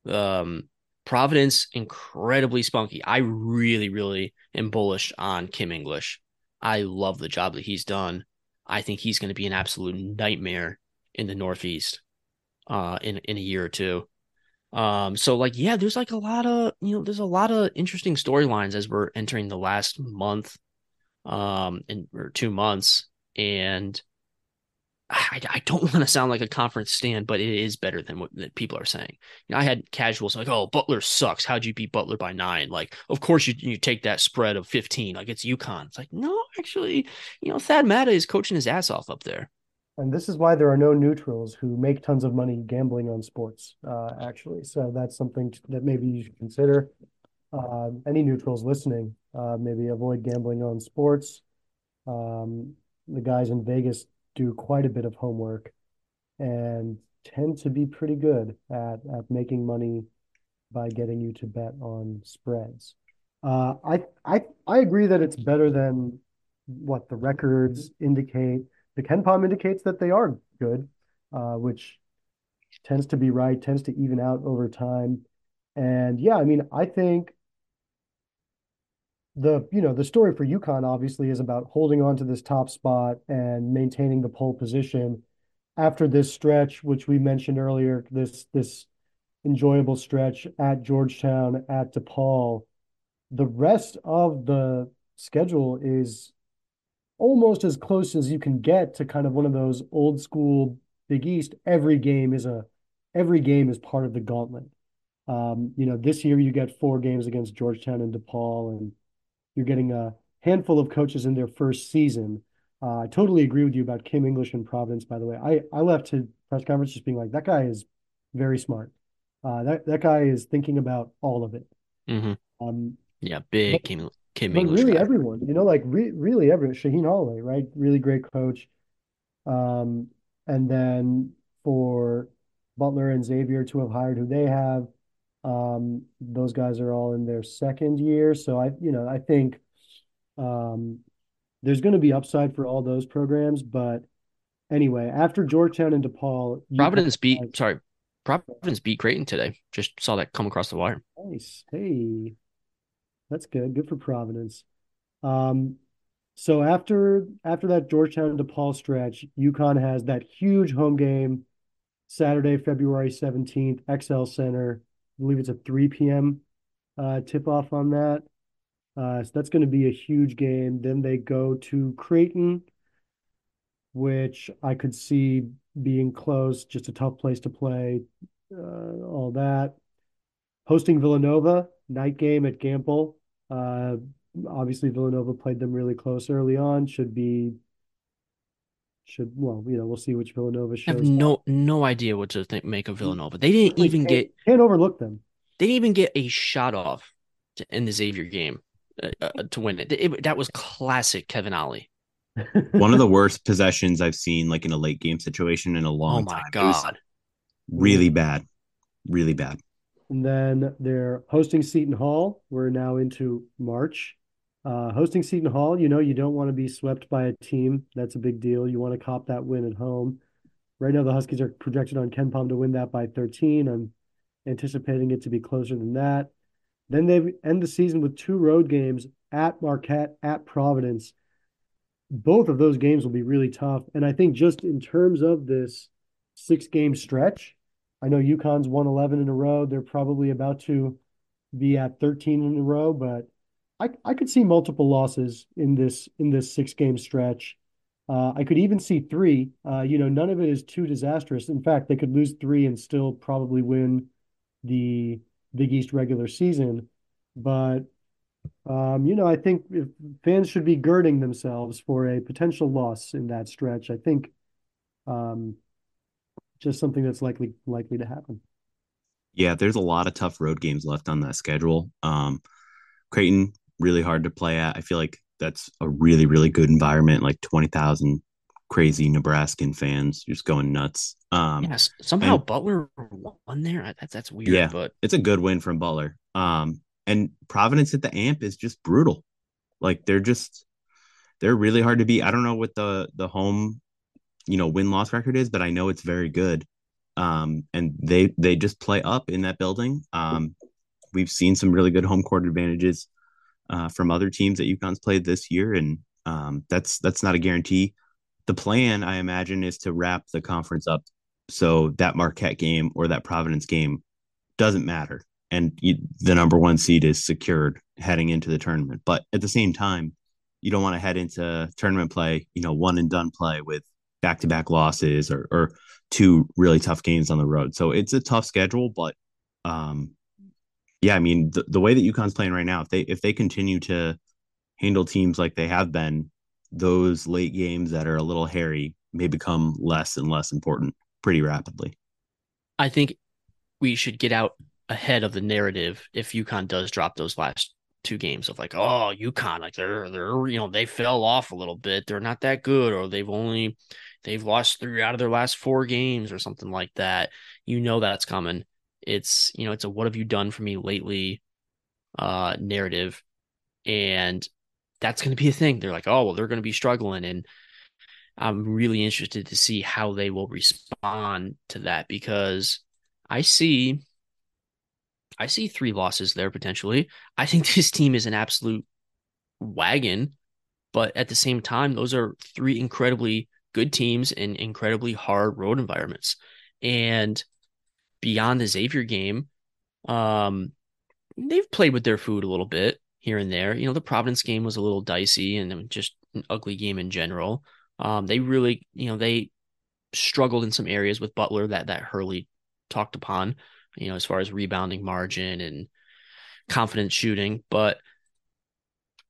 Um, Providence incredibly spunky. I really, really am bullish on Kim English. I love the job that he's done. I think he's going to be an absolute nightmare in the Northeast uh, in in a year or two. Um, so like, yeah, there's like a lot of you know, there's a lot of interesting storylines as we're entering the last month, um, and or two months, and I, I don't want to sound like a conference stand, but it is better than what people are saying. You know, I had casuals like, "Oh, Butler sucks. How'd you beat Butler by nine? Like, of course you you take that spread of fifteen. Like it's UConn. It's like, no, actually, you know, Thad Matta is coaching his ass off up there. And this is why there are no neutrals who make tons of money gambling on sports. Uh, actually, so that's something that maybe you should consider. Uh, any neutrals listening, Uh, maybe avoid gambling on sports. Um, the guys in Vegas do quite a bit of homework and tend to be pretty good at at making money by getting you to bet on spreads. Uh, I I I agree that it's better than what the records indicate. The KenPom indicates that they are good, uh, which tends to be right, tends to even out over time. And yeah, I mean, I think the you know the story for UConn obviously is about holding on to this top spot and maintaining the pole position after this stretch, which we mentioned earlier, this this enjoyable stretch at Georgetown, at DePaul. The rest of the schedule is almost as close as you can get to kind of one of those old school Big East. Every game is a every game is part of the gauntlet. Um, you know, this year you get four games against Georgetown and DePaul, and you're getting a handful of coaches in their first season. Uh, I totally agree with you about Kim English and Providence. By the way, I I left his press conference just being like that guy is very smart. Uh, that that guy is thinking about all of it. Mm-hmm. Um, yeah, big but, Kim Kim but English. Really, guy. everyone, you know, like re- really everyone. Shaheen Holloway, right? Really great coach. Um, and then for Butler and Xavier to have hired who they have, um, those guys are all in their second year. So I, you know, I think um, there's going to be upside for all those programs. But anyway, after Georgetown and DePaul, Providence beat. Have, sorry, Providence beat Creighton today. Just saw that come across the wire. Nice. Hey, that's good. Good for Providence. Um, so after after that Georgetown and DePaul stretch, UConn has that huge home game Saturday, February 17th, XL Center. Believe it's a 3 p.m. Uh, tip off on that. Uh, so that's going to be a huge game. Then they go to Creighton, which I could see being close, just a tough place to play, uh, all that. Hosting Villanova, night game at Gampel. Uh, obviously, Villanova played them really close early on. Should be, should well, you know, we'll see which Villanova shows. I have no up. no idea what to think, make of Villanova. They didn't really even can't, get can't overlook them. They didn't even get a shot off to end the Xavier game uh, uh, to win it. it. That was classic Kevin Ollie. One of the worst possessions I've seen, like in a late game situation, in a long time. Oh my time. god! Really bad, really bad. And then they're hosting Seton Hall. We're now into March. Uh, hosting Seton Hall, you know, you don't want to be swept by a team. That's a big deal. You want to cop that win at home. Right now, the Huskies are projected on KenPom to win that by 13. I'm anticipating it to be closer than that. Then they end the season with two road games at Marquette, at Providence. Both of those games will be really tough. And I think just in terms of this six game stretch, I know UConn's won 11 in a row. They're probably about to be at 13 in a row, but I, could see multiple losses in this in this six game stretch. Uh, I could even see three. Uh, you know, none of it is too disastrous. In fact, they could lose three and still probably win the Big East regular season. But um, you know, I think fans should be girding themselves for a potential loss in that stretch. I think um, just something that's likely likely to happen. Yeah, there's a lot of tough road games left on that schedule. Um, Creighton really hard to play at. I feel like that's a really really good environment, like twenty thousand crazy Nebraskan fans just going nuts. Um, yes, somehow and, Butler won there. That's that's weird. Yeah, but it's a good win from Butler. Um, and Providence at the Amp is just brutal. Like they're just they're really hard to beat. I don't know what the the home you know win loss record is, but I know it's very good. Um, and they they just play up in that building. Um, we've seen some really good home court advantages uh, from other teams that UConn's played this year, and um, that's that's not a guarantee. The plan, I imagine, is to wrap the conference up so that Marquette game or that Providence game doesn't matter, and you, the number one seed is secured heading into the tournament. But at the same time, you don't want to head into tournament play, you know, one and done play with back to back losses or, or two really tough games on the road. So it's a tough schedule, but um, yeah, I mean the, the way that UConn's playing right now, if they if they continue to handle teams like they have been, those late games that are a little hairy may become less and less important pretty rapidly. I think we should get out ahead of the narrative if UConn does drop those last two games of like, oh, UConn, like they're they're you know they fell off a little bit. They're not that good, or they've only they've lost three out of their last four games or something like that. You know that's coming. It's you know it's a what have you done for me lately uh narrative, and that's going to be a thing. They're like, oh well, they're going to be struggling, and I'm really interested to see how they will respond to that because I see I see three losses there potentially. I think this team is an absolute wagon, but at the same time, those are three incredibly good teams in incredibly hard road environments. And beyond the Xavier game, um, they've played with their food a little bit here and there. You know, the Providence game was a little dicey and just an ugly game in general. Um, they really, you know, they struggled in some areas with Butler that that Hurley talked upon you know, as far as rebounding margin and confident shooting. But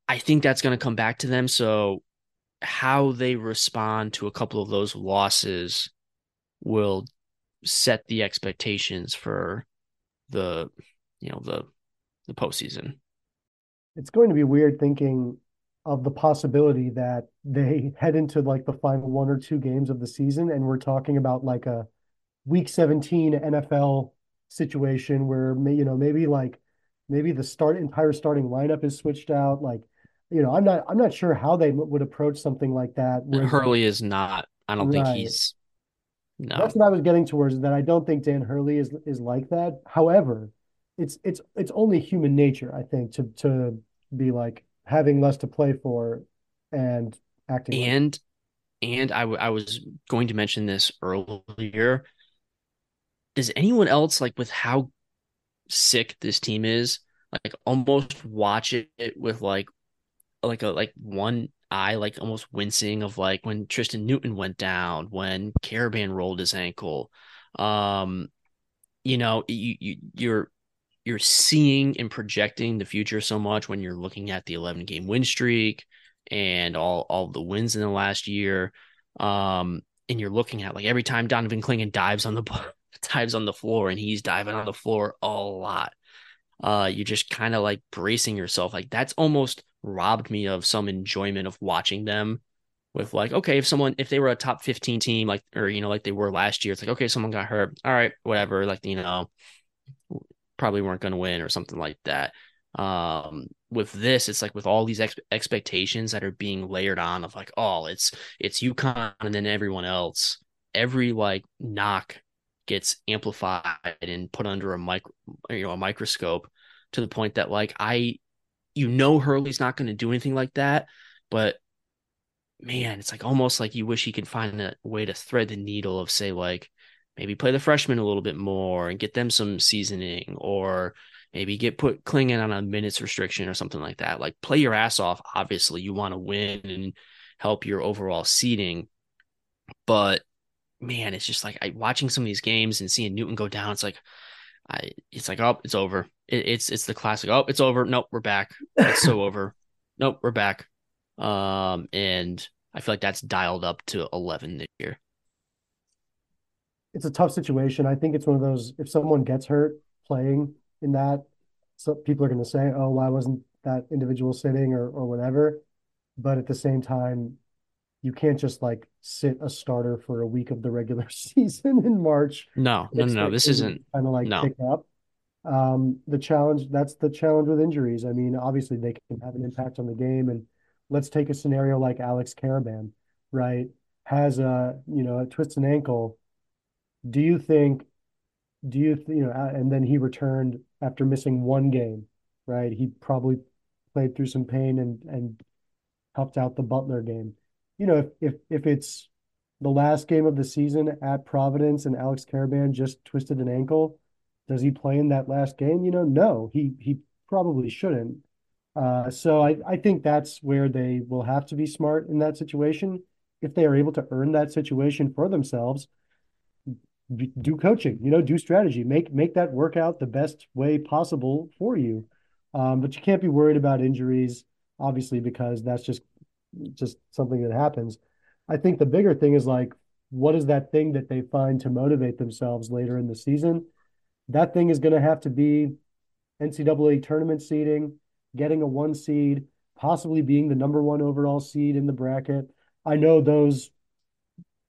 I think that's going to come back to them. So how they respond to a couple of those losses will set the expectations for the you know the the postseason. It's going to be weird thinking of the possibility that they head into like the final one or two games of the season and we're talking about like a week 17 NFL situation where you know maybe like maybe the start entire starting lineup is switched out. Like, you know, I'm not I'm not sure how they would approach something like that. where, Hurley is not. I don't right. think he's. No, that's what I was getting towards. Is that I don't think Dan Hurley is is like that. However, it's it's it's only human nature, I think, to to be like having less to play for and acting. And like and I, w- I was going to mention this earlier does anyone else like with how sick this team is like almost watch it with like like a like one eye like almost wincing of like when Tristen Newton went down when Karaban rolled his ankle um you know you, you you're you're seeing and projecting the future so much when you're looking at the 11 game win streak and all all the wins in the last year um and you're looking at like every time Donovan Clingan dives on the dives on the floor and he's diving on the floor a lot. Uh, you're just kind of like bracing yourself. Like that's almost robbed me of some enjoyment of watching them with like, okay, if someone, if they were a top 15 team, like, or, you know, like they were last year, it's like, okay, someone got hurt. All right, whatever. Like, you know, probably weren't going to win or something like that. Um, with this, it's like with all these ex- expectations that are being layered on of like, oh, it's, it's UConn and then everyone else. Every like knock gets amplified and put under a mic you know a microscope to the point that like I you know Hurley's not going to do anything like that but man it's like almost like you wish he could find a way to thread the needle of say like maybe play the freshmen a little bit more and get them some seasoning or maybe get put Clingan on a minutes restriction or something like that like play your ass off obviously you want to win and help your overall seeding but man, it's just like I watching some of these games and seeing Newton go down. It's like, I, it's like, oh, it's over. It, it's it's the classic. Oh, it's over. Nope, we're back. It's so over. Nope, we're back. Um, and I feel like that's dialed up to eleven this year. It's a tough situation. I think it's one of those. If someone gets hurt playing in that, so people are going to say, "Oh, why wasn't that individual sitting?" or or whatever. But at the same time, you can't just like sit a starter for a week of the regular season in March. No, no, no, This isn't kind of like no. pick up. Um, the challenge that's the challenge with injuries. I mean, obviously they can have an impact on the game. And let's take a scenario like Alex Karaban, right? Has a you know a twist an ankle. Do you think? Do you you know? And then he returned after missing one game, right? He probably played through some pain and and helped out the Butler game you know, if if if it's the last game of the season at Providence and Alex Karaban just twisted an ankle, does he play in that last game? You know, no, he he probably shouldn't. Uh, so I, I think that's where they will have to be smart in that situation. If they are able to earn that situation for themselves, do coaching, you know, do strategy, make make that work out the best way possible for you. Um, but you can't be worried about injuries, obviously, because that's just just something that happens. I think the bigger thing is like, what is that thing that they find to motivate themselves later in the season? That thing is going to have to be NCAA tournament seeding. getting a one seed, possibly being the number one overall seed in the bracket. I know those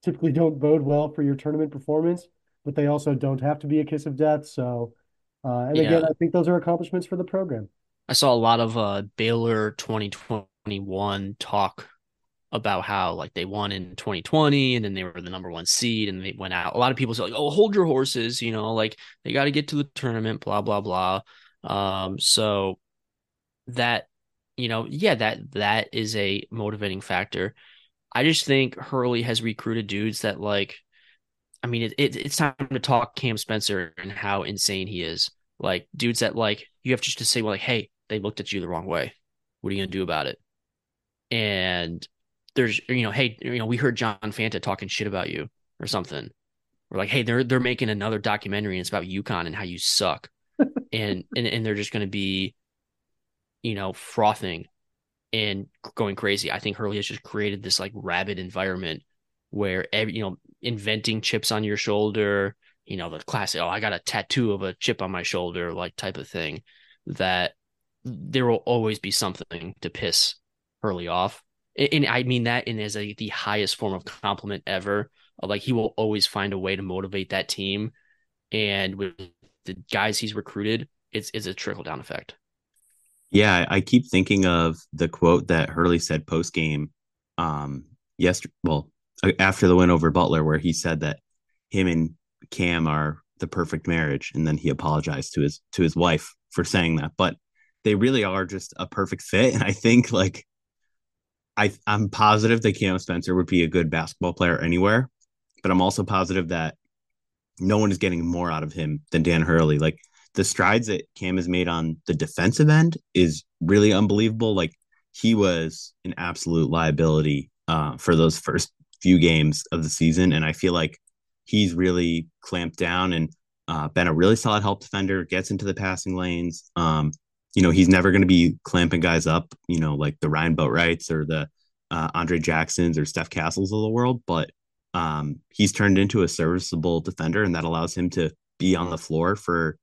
typically don't bode well for your tournament performance, but they also don't have to be a kiss of death. So, uh, and yeah. again, I think those are accomplishments for the program. I saw a lot of uh, Baylor 2021 talk about how like they won in 2020 and then they were the number one seed and they went out. A lot of people say like, "Oh, hold your horses," you know, like they got to get to the tournament, blah blah blah. Um, so that you know, yeah, that that is a motivating factor. I just think Hurley has recruited dudes that like, I mean, it, it, it's time to talk Cam Spencer and how insane he is. Like dudes that like you have just to say well, like, hey, they looked at you the wrong way. What are you gonna do about it? And there's you know, hey, you know, we heard John Fanta talking shit about you or something. We're like, hey, they're they're making another documentary and it's about UConn and how you suck. and, and and they're just gonna be, you know, frothing and going crazy. I think Hurley has just created this like rabid environment where every you know, inventing chips on your shoulder, you know, the classic, oh, I got a tattoo of a chip on my shoulder, like type of thing, that there will always be something to piss Hurley off and I mean that in as a the highest form of compliment ever. Like he will always find a way to motivate that team, and with the guys he's recruited, it's it's a trickle down effect. Yeah, I keep thinking of the quote that Hurley said post game, um, yesterday. Well, after the win over Butler, where he said that him and Cam are the perfect marriage, and then he apologized to his to his wife for saying that. But they really are just a perfect fit, and I think like I I'm positive that Cam Spencer would be a good basketball player anywhere, but I'm also positive that no one is getting more out of him than Dan Hurley. Like the strides that Cam has made on the defensive end is really unbelievable. Like he was an absolute liability uh, for those first few games of the season, and I feel like he's really clamped down and uh, been a really solid help defender. Gets into the passing lanes. Um, you know, he's never going to be clamping guys up, you know, like the Ryan Boatrights or the uh, Andre Jacksons or Steph Castles of the world, but um, he's turned into a serviceable defender, and that allows him to be on the floor for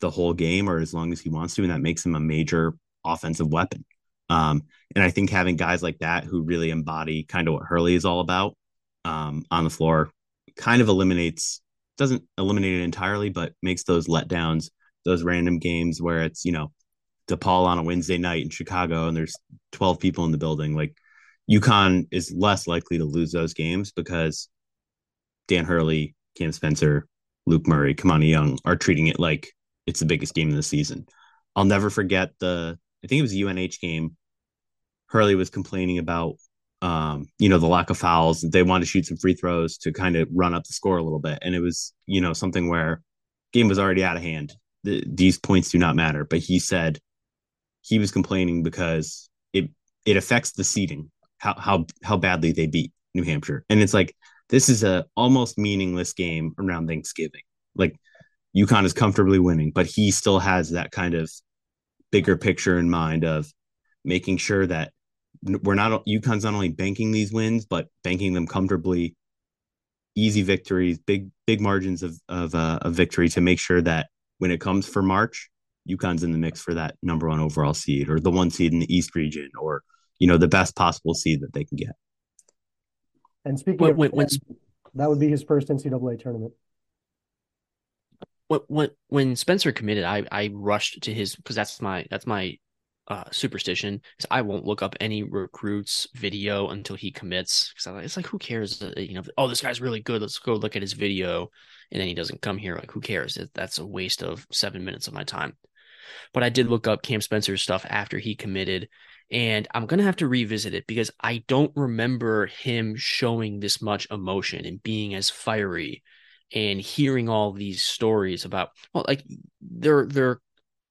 the whole game or as long as he wants to, and that makes him a major offensive weapon. Um, and I think having guys like that who really embody kind of what Hurley is all about um, on the floor kind of eliminates doesn't eliminate it entirely, but makes those letdowns, those random games where it's you know DePaul on a Wednesday night in Chicago and there's 12 people in the building, like UConn is less likely to lose those games because Dan Hurley, Cam Spencer, Luke Murray, Kimani Young are treating it like it's the biggest game of the season. I'll never forget the I think it was a UNH game. Hurley was complaining about um, you know, the lack of fouls. They wanted to shoot some free throws to kind of run up the score a little bit. And it was, you know, something where game was already out of hand. The, these points do not matter. But he said he was complaining because it it affects the seating how how how badly they beat New Hampshire, and it's like this is a almost meaningless game around Thanksgiving. Like UConn is comfortably winning, but he still has that kind of bigger picture in mind of making sure that we're not UConn's not only banking these wins, but banking them comfortably, easy victories, big big margins of of, uh, of victory to make sure that when it comes for March, UConn's in the mix for that number one overall seed or the one seed in the East region or, you know, the best possible seed that they can get. And speaking when, of when, when, that would be his first NCAA tournament. When, when when Spencer committed, I I rushed to his because that's my that's my uh, superstition is I won't look up any recruits video until he commits. Because it's like who cares? Uh, you know oh this guy's really good. Let's go look at his video. And then he doesn't come here. Like who cares? That's a waste of seven minutes of my time but I did look up Cam Spencer's stuff after he committed, and I'm gonna have to revisit it because I don't remember him showing this much emotion and being as fiery and hearing all these stories about well, like they're they're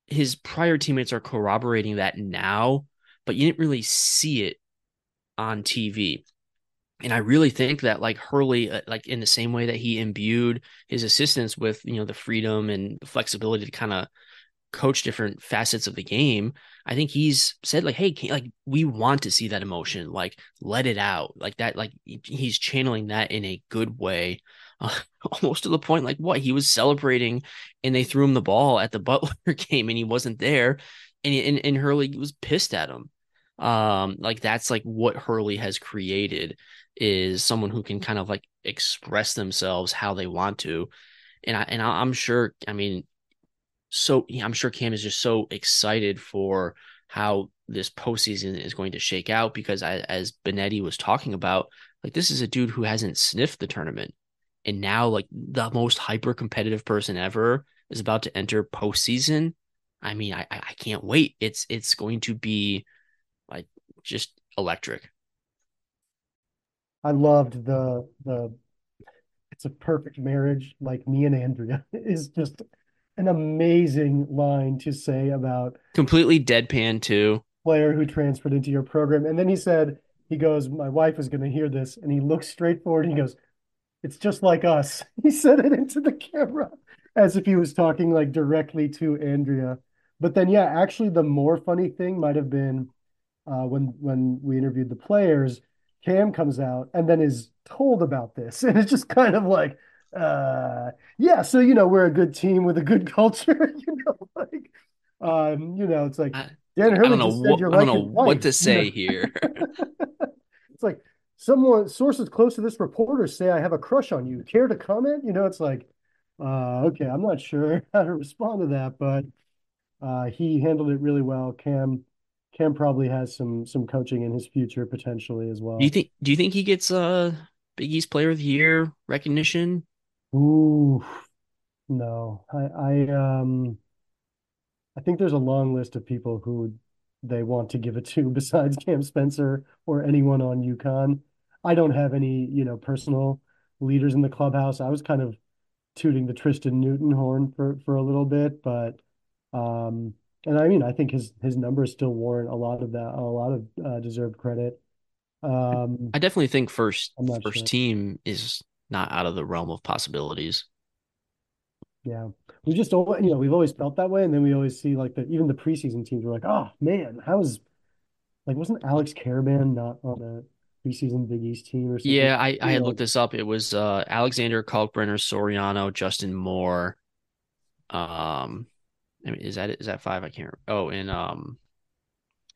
his prior teammates are corroborating that now, but you didn't really see it on TV. And I really think that like Hurley, uh, like in the same way that he imbued his assistants with, you know, the freedom and flexibility to kind of coach different facets of the game i think he's said like hey like we want to see that emotion like let it out like that like he's channeling that in a good way uh, almost to the point like what he was celebrating and they threw him the ball at the butler game and he wasn't there and, and and Hurley was pissed at him. Um, like that's like what Hurley has created is someone who can kind of like express themselves how they want to, and I and I'm sure. I mean, so yeah, I'm sure Cam is just so excited for how this postseason is going to shake out because I, as Benetti was talking about, like this is a dude who hasn't sniffed the tournament, and now like the most hyper competitive person ever is about to enter postseason. I mean, I I can't wait. It's it's going to be like just electric. I loved the the it's a perfect marriage like me and Andrea is just an amazing line to say about completely deadpan too. player who transferred into your program. And then he said he goes my wife is going to hear this. And he looks straight forward and he goes it's just like us. He said it into the camera as if he was talking like directly to Andrea. But then yeah actually the more funny thing might have been uh, when when we interviewed the players Cam comes out and then is told about this. And it's just kind of like, uh, yeah, so, you know, we're a good team with a good culture, you know, like, um, you know, it's like, Dan Hurley I don't know, what, I don't know what to say you know? here. it's like someone, sources close to this reporter say, I have a crush on you. Care to comment? You know, it's like, uh, okay, I'm not sure how to respond to that, but uh, he handled it really well. Cam, Cam probably has some some coaching in his future potentially as well. Do you think do you think he gets a uh, Big East Player of the Year recognition? Ooh, no. I I um I think there's a long list of people who they want to give it to besides Cam Spencer or anyone on UConn. I don't have any, you know, personal leaders in the clubhouse. I was kind of tooting the Tristen Newton horn for for a little bit, but um and I mean, I think his his numbers still warrant a lot of that, a lot of uh, deserved credit. Um, I definitely think first first sure. team is not out of the realm of possibilities. Yeah, we just don't, you know, we've always felt that way, and then we always see like the even the preseason teams were like, oh man, how is like wasn't Alex Karaban not on the preseason Big East team or something? Yeah, I I had looked this up. It was uh, Alexander Kalkbrenner, Soriano, Justin Moore, um, I mean, is that is that five? I can't. Remember. Oh, in um,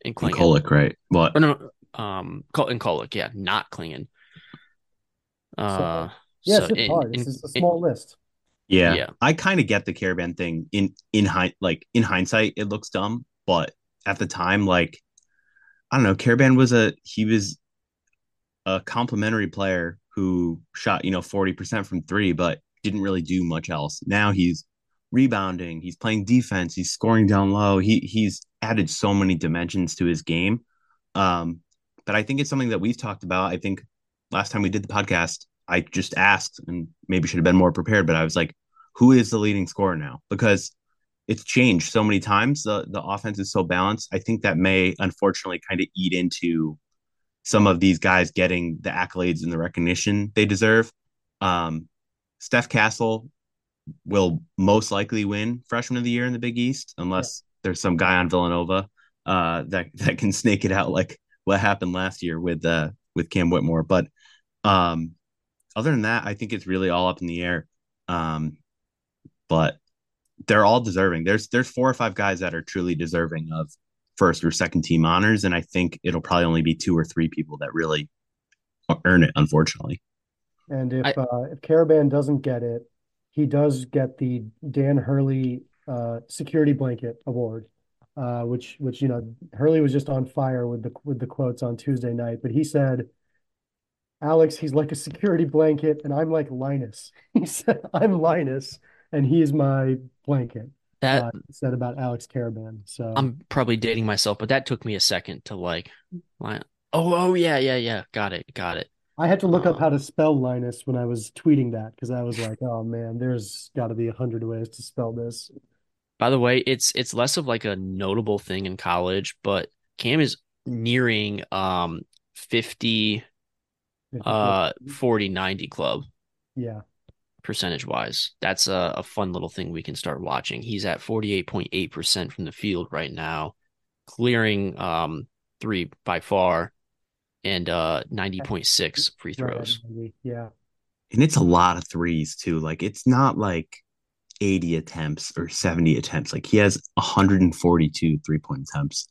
in Clingan. Kolek, right? What? Or no, um, in Kolek, yeah, not Clingan. Uh, so, yeah, so it's in, hard. It's a small in, list. Yeah, yeah. I kind of get the Karaban thing. In in hind like in hindsight, it looks dumb, but at the time, like I don't know, Karaban was a he was a complimentary player who shot you know forty percent from three, but didn't really do much else. Now he's rebounding, he's playing defense, he's scoring down low. He he's added so many dimensions to his game. Um, but I think it's something that we've talked about. I think last time we did the podcast, I just asked and maybe should have been more prepared, but I was like, who is the leading scorer now? Because it's changed so many times. The the offense is so balanced. I think that may unfortunately kind of eat into some of these guys getting the accolades and the recognition they deserve. Um, Steph Castle will most likely win freshman of the year in the Big East, unless yeah. there's some guy on Villanova uh, that that can snake it out like what happened last year with uh, with Cam Whitmore. But um, other than that, I think it's really all up in the air. Um, but they're all deserving. There's there's four or five guys that are truly deserving of first or second team honors, and I think it'll probably only be two or three people that really earn it. Unfortunately. And if I, uh, if Karaban doesn't get it, he does get the Dan Hurley uh, Security Blanket Award, uh, which which you know Hurley was just on fire with the with the quotes on Tuesday night. But he said, "Alex, he's like a security blanket, and I'm like Linus." He said, "I'm Linus, and he's my blanket." That uh, said about Alex Karaban. So I'm probably dating myself, but that took me a second to like, oh oh yeah yeah yeah, got it got it. I had to look up how to spell Linus when I was tweeting that because I was like, oh man, there's got to be a hundred ways to spell this. By the way, it's it's less of like a notable thing in college, but Cam is nearing um 50 uh 40 90 club. Yeah. Percentage wise. That's a, a fun little thing we can start watching. He's at 48.8% from the field right now, clearing um three by far and uh 90.6 free throws. Yeah. And it's a lot of threes too. Like it's not like 80 attempts or 70 attempts. Like he has 142 three point attempts.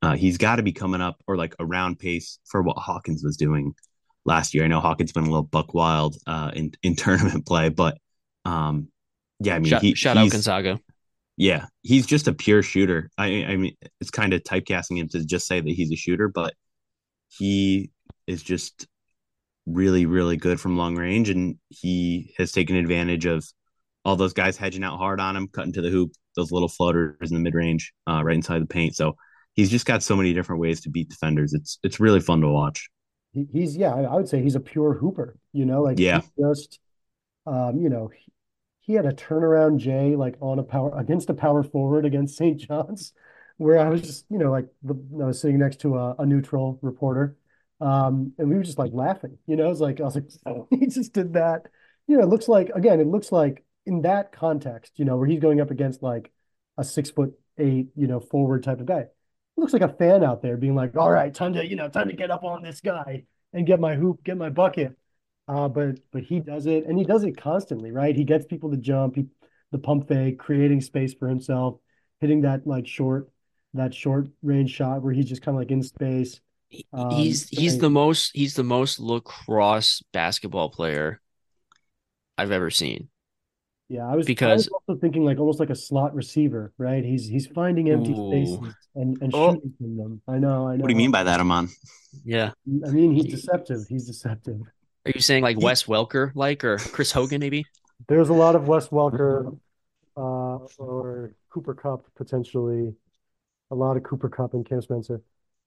Uh, he's got to be coming up or like around pace for what Hawkins was doing last year. I know Hawkins been a little buck wild uh, in in tournament play, but um, yeah, I mean, shout, he, shout out Gonzaga. Yeah, he's just a pure shooter. I, I mean, it's kind of typecasting him to just say that he's a shooter, but he is just really, really good from long range, and he has taken advantage of all those guys hedging out hard on him, cutting to the hoop, those little floaters in the mid range, uh, right inside the paint. So he's just got so many different ways to beat defenders. It's it's really fun to watch. He, he's yeah, I would say he's a pure hooper. You know, like yeah, just um, you know, he, he had a turnaround J like on a power against a power forward against St. John's, where I was just you know like the, I was sitting next to a, a neutral reporter, um, and we were just like laughing. You know, it's like I was like he just did that. You know, it looks like again, it looks like in that context, you know, where he's going up against like a six foot eight, you know, forward type of guy. Looks like a fan out there being like, all right, time to, you know, time to get up on this guy and get my hoop, get my bucket. Uh, but but he does it and he does it constantly, right? He gets people to jump, he, the pump fake, creating space for himself, hitting that like short, that short range shot where he's just kind of like in space. Um, he's he's the most he's the most lacrosse basketball player I've ever seen. Yeah, I was because I was also thinking like almost like a slot receiver, right? He's he's finding empty Ooh. spaces and and Oh. shooting from them. I know, I know. What do you mean by that, Amon? yeah. I mean, he's deceptive. He's deceptive. Are you saying like Wes Welker like or Chris Hogan maybe? There's a lot of Wes Welker, uh, or Cooper Kupp potentially. A lot of Cooper Kupp and Cam Spencer.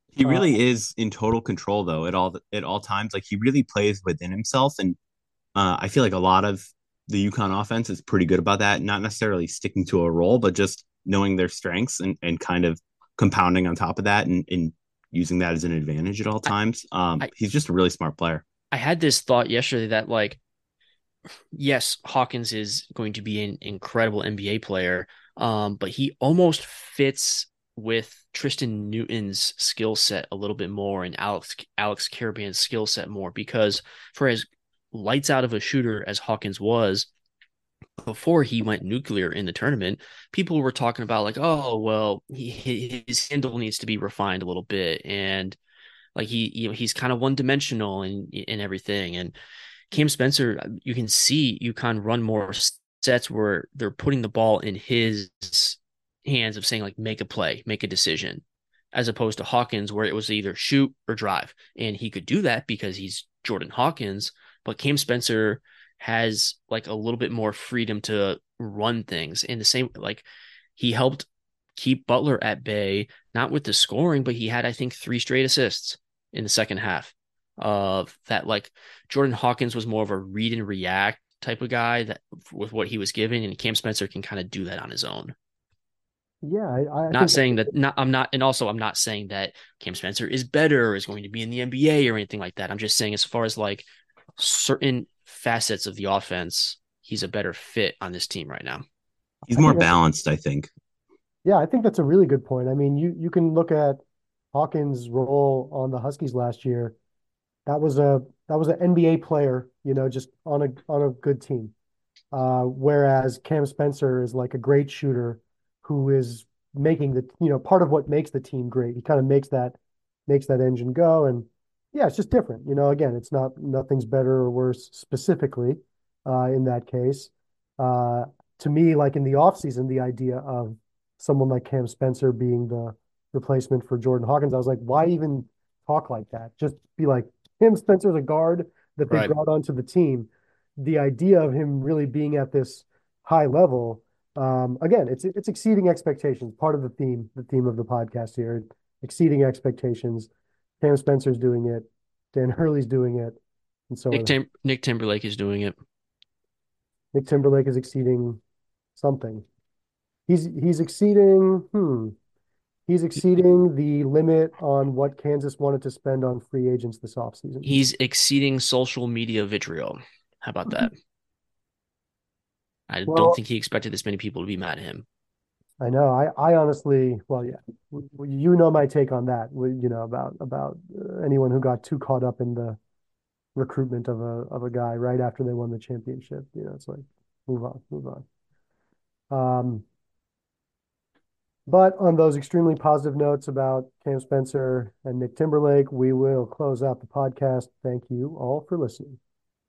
He Uh, really is in total control though at all at all times. Like he really plays within himself, and uh, I feel like a lot of the UConn offense is pretty good about that. Not necessarily sticking to a role, but just knowing their strengths and, and kind of compounding on top of that and, and using that as an advantage at all times. Um, I- he's just a really smart player. I had this thought yesterday that like yes, Hawkins is going to be an incredible NBA player, um, but he almost fits with Tristen Newton's skill set a little bit more and Alex Alex Karaban's skill set more because for as lights out of a shooter as Hawkins was before he went nuclear in the tournament, people were talking about like, oh well, he, his handle needs to be refined a little bit and like he you know he's kind of one dimensional and and everything and Cam Spencer you can see UConn run more sets where they're putting the ball in his hands of saying like make a play make a decision as opposed to Hawkins where it was either shoot or drive and he could do that because he's Jordan Hawkins but Cam Spencer has like a little bit more freedom to run things in the same like he helped keep Butler at bay not with the scoring, but he had, I think, three straight assists in the second half. Of that, like Jordan Hawkins was more of a read and react type of guy that with what he was given, and Cam Spencer can kind of do that on his own. Yeah, I, I Not saying that, not I'm not, and also I'm not saying that Cam Spencer is better or is going to be in the NBA or anything like that. I'm just saying as far as like certain facets of the offense, he's a better fit on this team right now. He's more think that's- balanced, I think. Yeah, I think that's a really good point. I mean, you you can look at Hawkins' role on the Huskies last year. That was a that was an NBA player, you know, just on a on a good team. Uh, whereas Cam Spencer is like a great shooter who is making the, you know, part of what makes the team great. He kind of makes that makes that engine go. And yeah, it's just different. You know, again, it's not nothing's better or worse specifically uh, in that case. Uh, to me, like in the offseason, the idea of someone like Cam Spencer being the replacement for Jordan Hawkins, I was like, why even talk like that? Just be like, Cam Spencer's a guard that they Right. brought onto the team. The idea of him really being at this high level, um, again, it's it's exceeding expectations. Part of the theme, the theme of the podcast here, exceeding expectations. Cam Spencer's doing it, Dan Hurley's doing it, and so Nick. Tim- Nick Timberlake is doing it. Nick Timberlake is exceeding something. He's he's exceeding, hmm. He's exceeding the limit on what Kansas wanted to spend on free agents this offseason. He's exceeding social media vitriol. How about that? I Well- don't think he expected this many people to be mad at him. I know. I, I honestly, well, yeah, you know my take on that. You know about about uh, anyone who got too caught up in the recruitment of a of a guy right after they won the championship. You know, it's like move on, move on. Um, but on those extremely positive notes about Cam Spencer and Nick Timberlake, we will close out the podcast. Thank you all for listening.